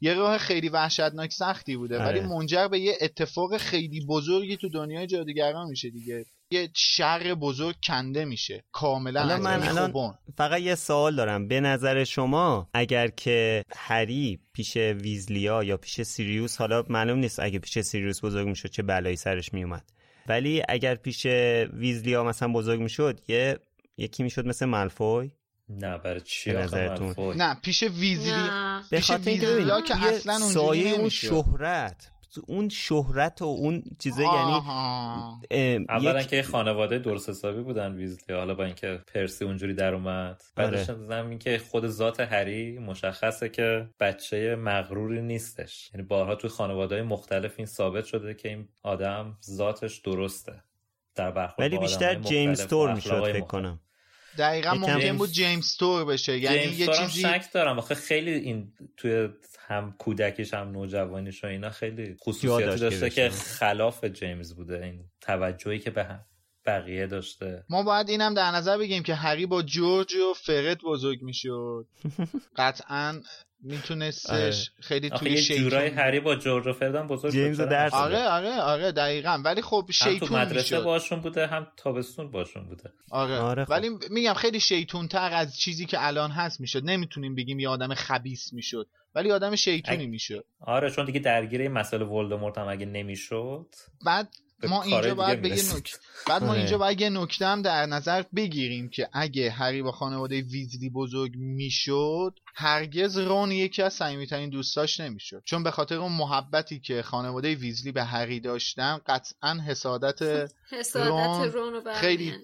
یه راه خیلی وحشتناک سختی بوده. آره. ولی منجر به یه اتفاق خیلی بزرگی تو دنیای جادوگران میشه دیگه. یه شر بزرگ کنده میشه کاملا از من الان. فقط یه سوال دارم به نظر شما اگر که هری پیش ویزلیا یا پیش سیریوس حالا معلوم نیست اگه پیش سیریوس بزرگ می‌شد چه بلایی سرش میومد ولی اگر پیش ویزلیا مثلا بزرگ می‌شد یه یکی می‌شد مثل مالفوی نه برای چی نظرتون؟ نه پیش ویزلی نه به پیش خاطر اینکه ویزلیا که اصلا اونجوری سایه اون. شهرت اون شهرت و اون چیزه یعنی اولا یک... که خانواده درست حسابی بودن ویزلی حالا با اینکه پرسی اونجوری در اومد. بعدش آره. این که خود ذات هری مشخصه که بچه مغروری نیستش. یعنی بارها توی خانواده های مختلف این ثابت شده که این آدم ذاتش درسته. در برخورد ولی بیشتر جیمز تور می‌شد فکر کنم. دقیقا ممکن بود جیمز تور بشه. یعنی یه چیزی شک دارم. آخه خیلی این توی هم کودکیش هم نوجوانیش و اینا خیلی خصوصیاتی داشته که خلاف جیمز بوده. این توجهی که به هم بقیه داشته. ما باید اینم در نظر بگیم که هری با جورج و فرد بزرگ می‌شد [LAUGHS] قطعا میتونستش آره. خیلی توی شیطون جورای هری با جورج و فردن بزرگ جیمز درس آره آره آره دقیقا. ولی خب شیطون هم تو مدرسه باشون بوده هم تابستون باشون بوده. آره, آره خب. ولی میگم خیلی شیطون تر از چیزی که الان هست می‌شد نمی‌تونیم بگیم یه آدم خبیس می‌شد ولی آدم شیطونی می‌شد آره چون دیگه درگیر مسئله ولدمورت هم اگه نمی‌شد بعد ما اینجا باید بگه نک... بعد ما اینجا باید یه نکته هم در نظر بگیریم که اگه هری با خانواده ویزلی بزرگ می‌شد هرگز رون یکی از صمیمیترین دوستاش نمی‌شد. چون به خاطر اون محبتی که خانواده ویزلی به هری داشتن قطعا حسادت [LAUGHS] حسادت رون, خیلی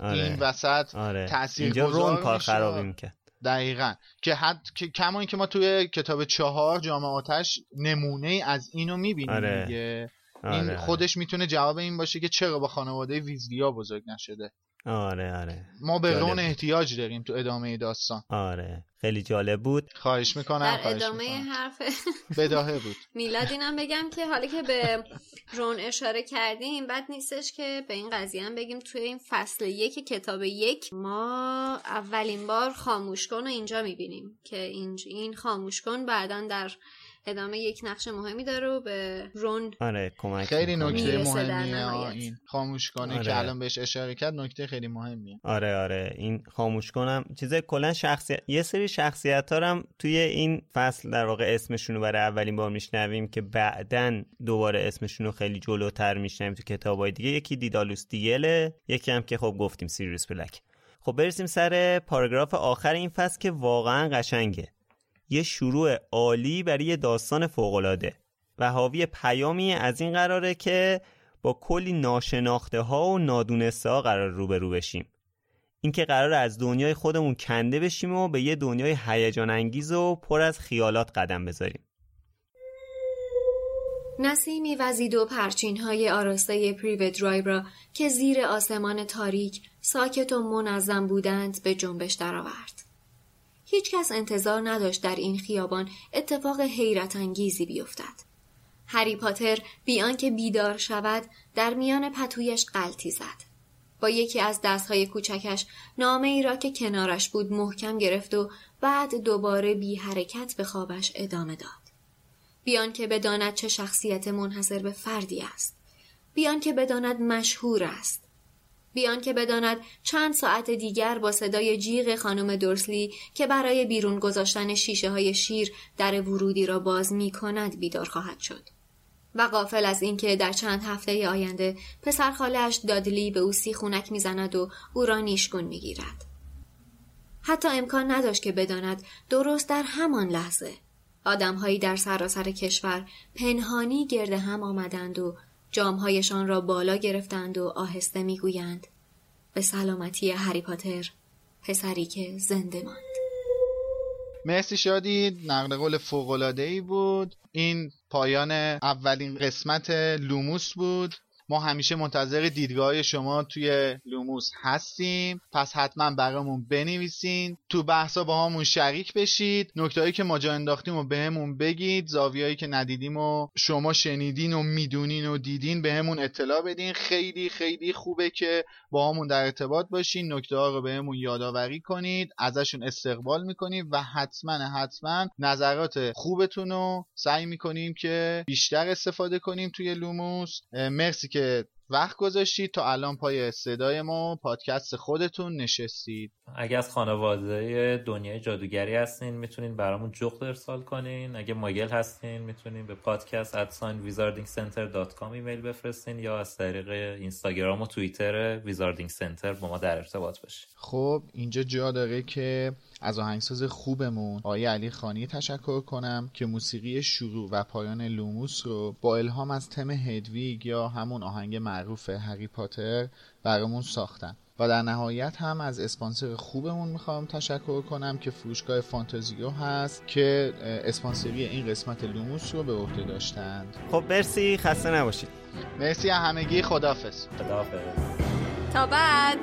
آره. این وسط آره. تاثیر رون کار خرابی می‌کرد دقیقا. که حد که کما اینکه ما توی کتاب چهار جامعه آتش نمونه از اینو می‌بینیم آره. دیگه. این آره. خودش می‌تونه جواب این باشه که چرا با خانواده ویزلیا بزرگ نشده. آره آره. ما به رون احتیاج داریم تو ادامه داستان. آره. خیلی جالب بود. خواهش می‌کنم در ادامه حرف [LAUGHS] بداهه بود. میلاد اینم بگم که حالا که به رون اشاره کردیم بد نیستش که به این قضیه هم بگیم توی این فصل یک کتاب یک ما اولین بار خاموشکن رو اینجا می‌بینیم که این خاموشکن بعدا در ادامه یک نقش مهمی داره و به رون آره کمک خیلی نکته مهمیه این خاموش کنه آره. که الان بهش اشاره کرد نکته خیلی مهمیه. آره آره این خاموش کنم چیز کلا شخصیت یه سری شخصیت هم توی این فصل در واقع اسمشون رو برای اولین بار میشنویم که بعدا دوباره اسمشون رو خیلی جلوتر میشنویم تو کتابای دیگه. یکی دیدالوس دیگله یکی هم که خب گفتیم سیریوس بلک. خب برسیم سر پاراگراف آخر این فصل که واقعا قشنگه. یه شروع عالی برای یه داستان فوقالعاده. و حاوی پیامی از این قراره که با کلی ناشناخته ها و نادونسته ها قرار روبرو بشیم. اینکه قرار از دنیای خودمون کنده بشیم و به یه دنیای هیجان انگیز و پر از خیالات قدم بذاریم. نسیمی وزید و پرچین های آراسته پریوت درایو را که زیر آسمان تاریک ساکت و منظم بودند به جنبش درآورد. هیچکس انتظار نداشت در این خیابان اتفاق حیرت انگیزی بیفتد. هری پاتر بیان که بیدار شود در میان پتویش قلتی زد. با یکی از دستهای کوچکش نامه ای را که کنارش بود محکم گرفت و بعد دوباره بی حرکت به خوابش ادامه داد. بیان که بداند چه شخصیت منحصر به فردی است. بیان که بداند مشهور است. بیان که بداند چند ساعت دیگر با صدای جیغ خانم دورسلی که برای بیرون گذاشتن شیشه های شیر در ورودی را باز می کند بیدار خواهد شد. و قافل از اینکه در چند هفته آینده پسر خالش دادلی به او خونک می‌زند و او را نیشگون می‌گیرد. حتی امکان نداشت که بداند درست در همان لحظه آدمهایی در سراسر کشور پنهانی گرد هم آمدند و جامهایشان را بالا گرفتند و آهسته می‌گویند به سلامتی هری پاتر پسری که زنده ماند. مرسی شادی نقل قول ای بود. این پایان اولین قسمت لوموس بود. ما همیشه منتظر دیدگاه شما توی لوموس هستیم. پس حتما برامون بنویسین. تو بحثا باهامون شریک بشید. نکتهایی که ما جا انداختیم و بهمون بگید. زاویهایی که ندیدیم و شما شنیدین و می‌دونین و دیدین بهمون اطلاع بدین. خیلی خیلی خوبه که باهامون در ارتباط باشین. نکته ها رو بهمون یادآوری کنید. ازشون استقبال می‌کنیم و حتما حتما نظرات خوبتون رو سعی می‌کنیم که بیشتر استفاده کنیم توی لوموس. مرسی که وقت گذاشتید تا الان پای صدای ما پادکست خودتون نشستید. اگه از خانواده دنیای جادوگری هستین می‌تونین برامون جغد ارسال کنین. اگه ماگل هستین می‌تونین به podcast at sign Wizarding Center dot com ایمیل بفرستین یا از طریق اینستاگرام و توییتر Wizarding Center با ما در ارتباط باشین. خب اینجا جا داره که از آهنگساز خوبمون آقای علی خانی تشکر کنم که موسیقی شروع و پایان لوموس رو با الهام از تم هدویگ یا همون آهنگ معروف هری پاتر برامون ساختن. و در نهایت هم از اسپانسر خوبمون می‌خوام تشکر کنم که فروشگاه فانتزیو هست که اسپانسری این قسمت لوموس رو به عهده داشتند. خب مرسی. خسته نباشید. مرسی همگی. خدافز خداحافظ. تا بعد.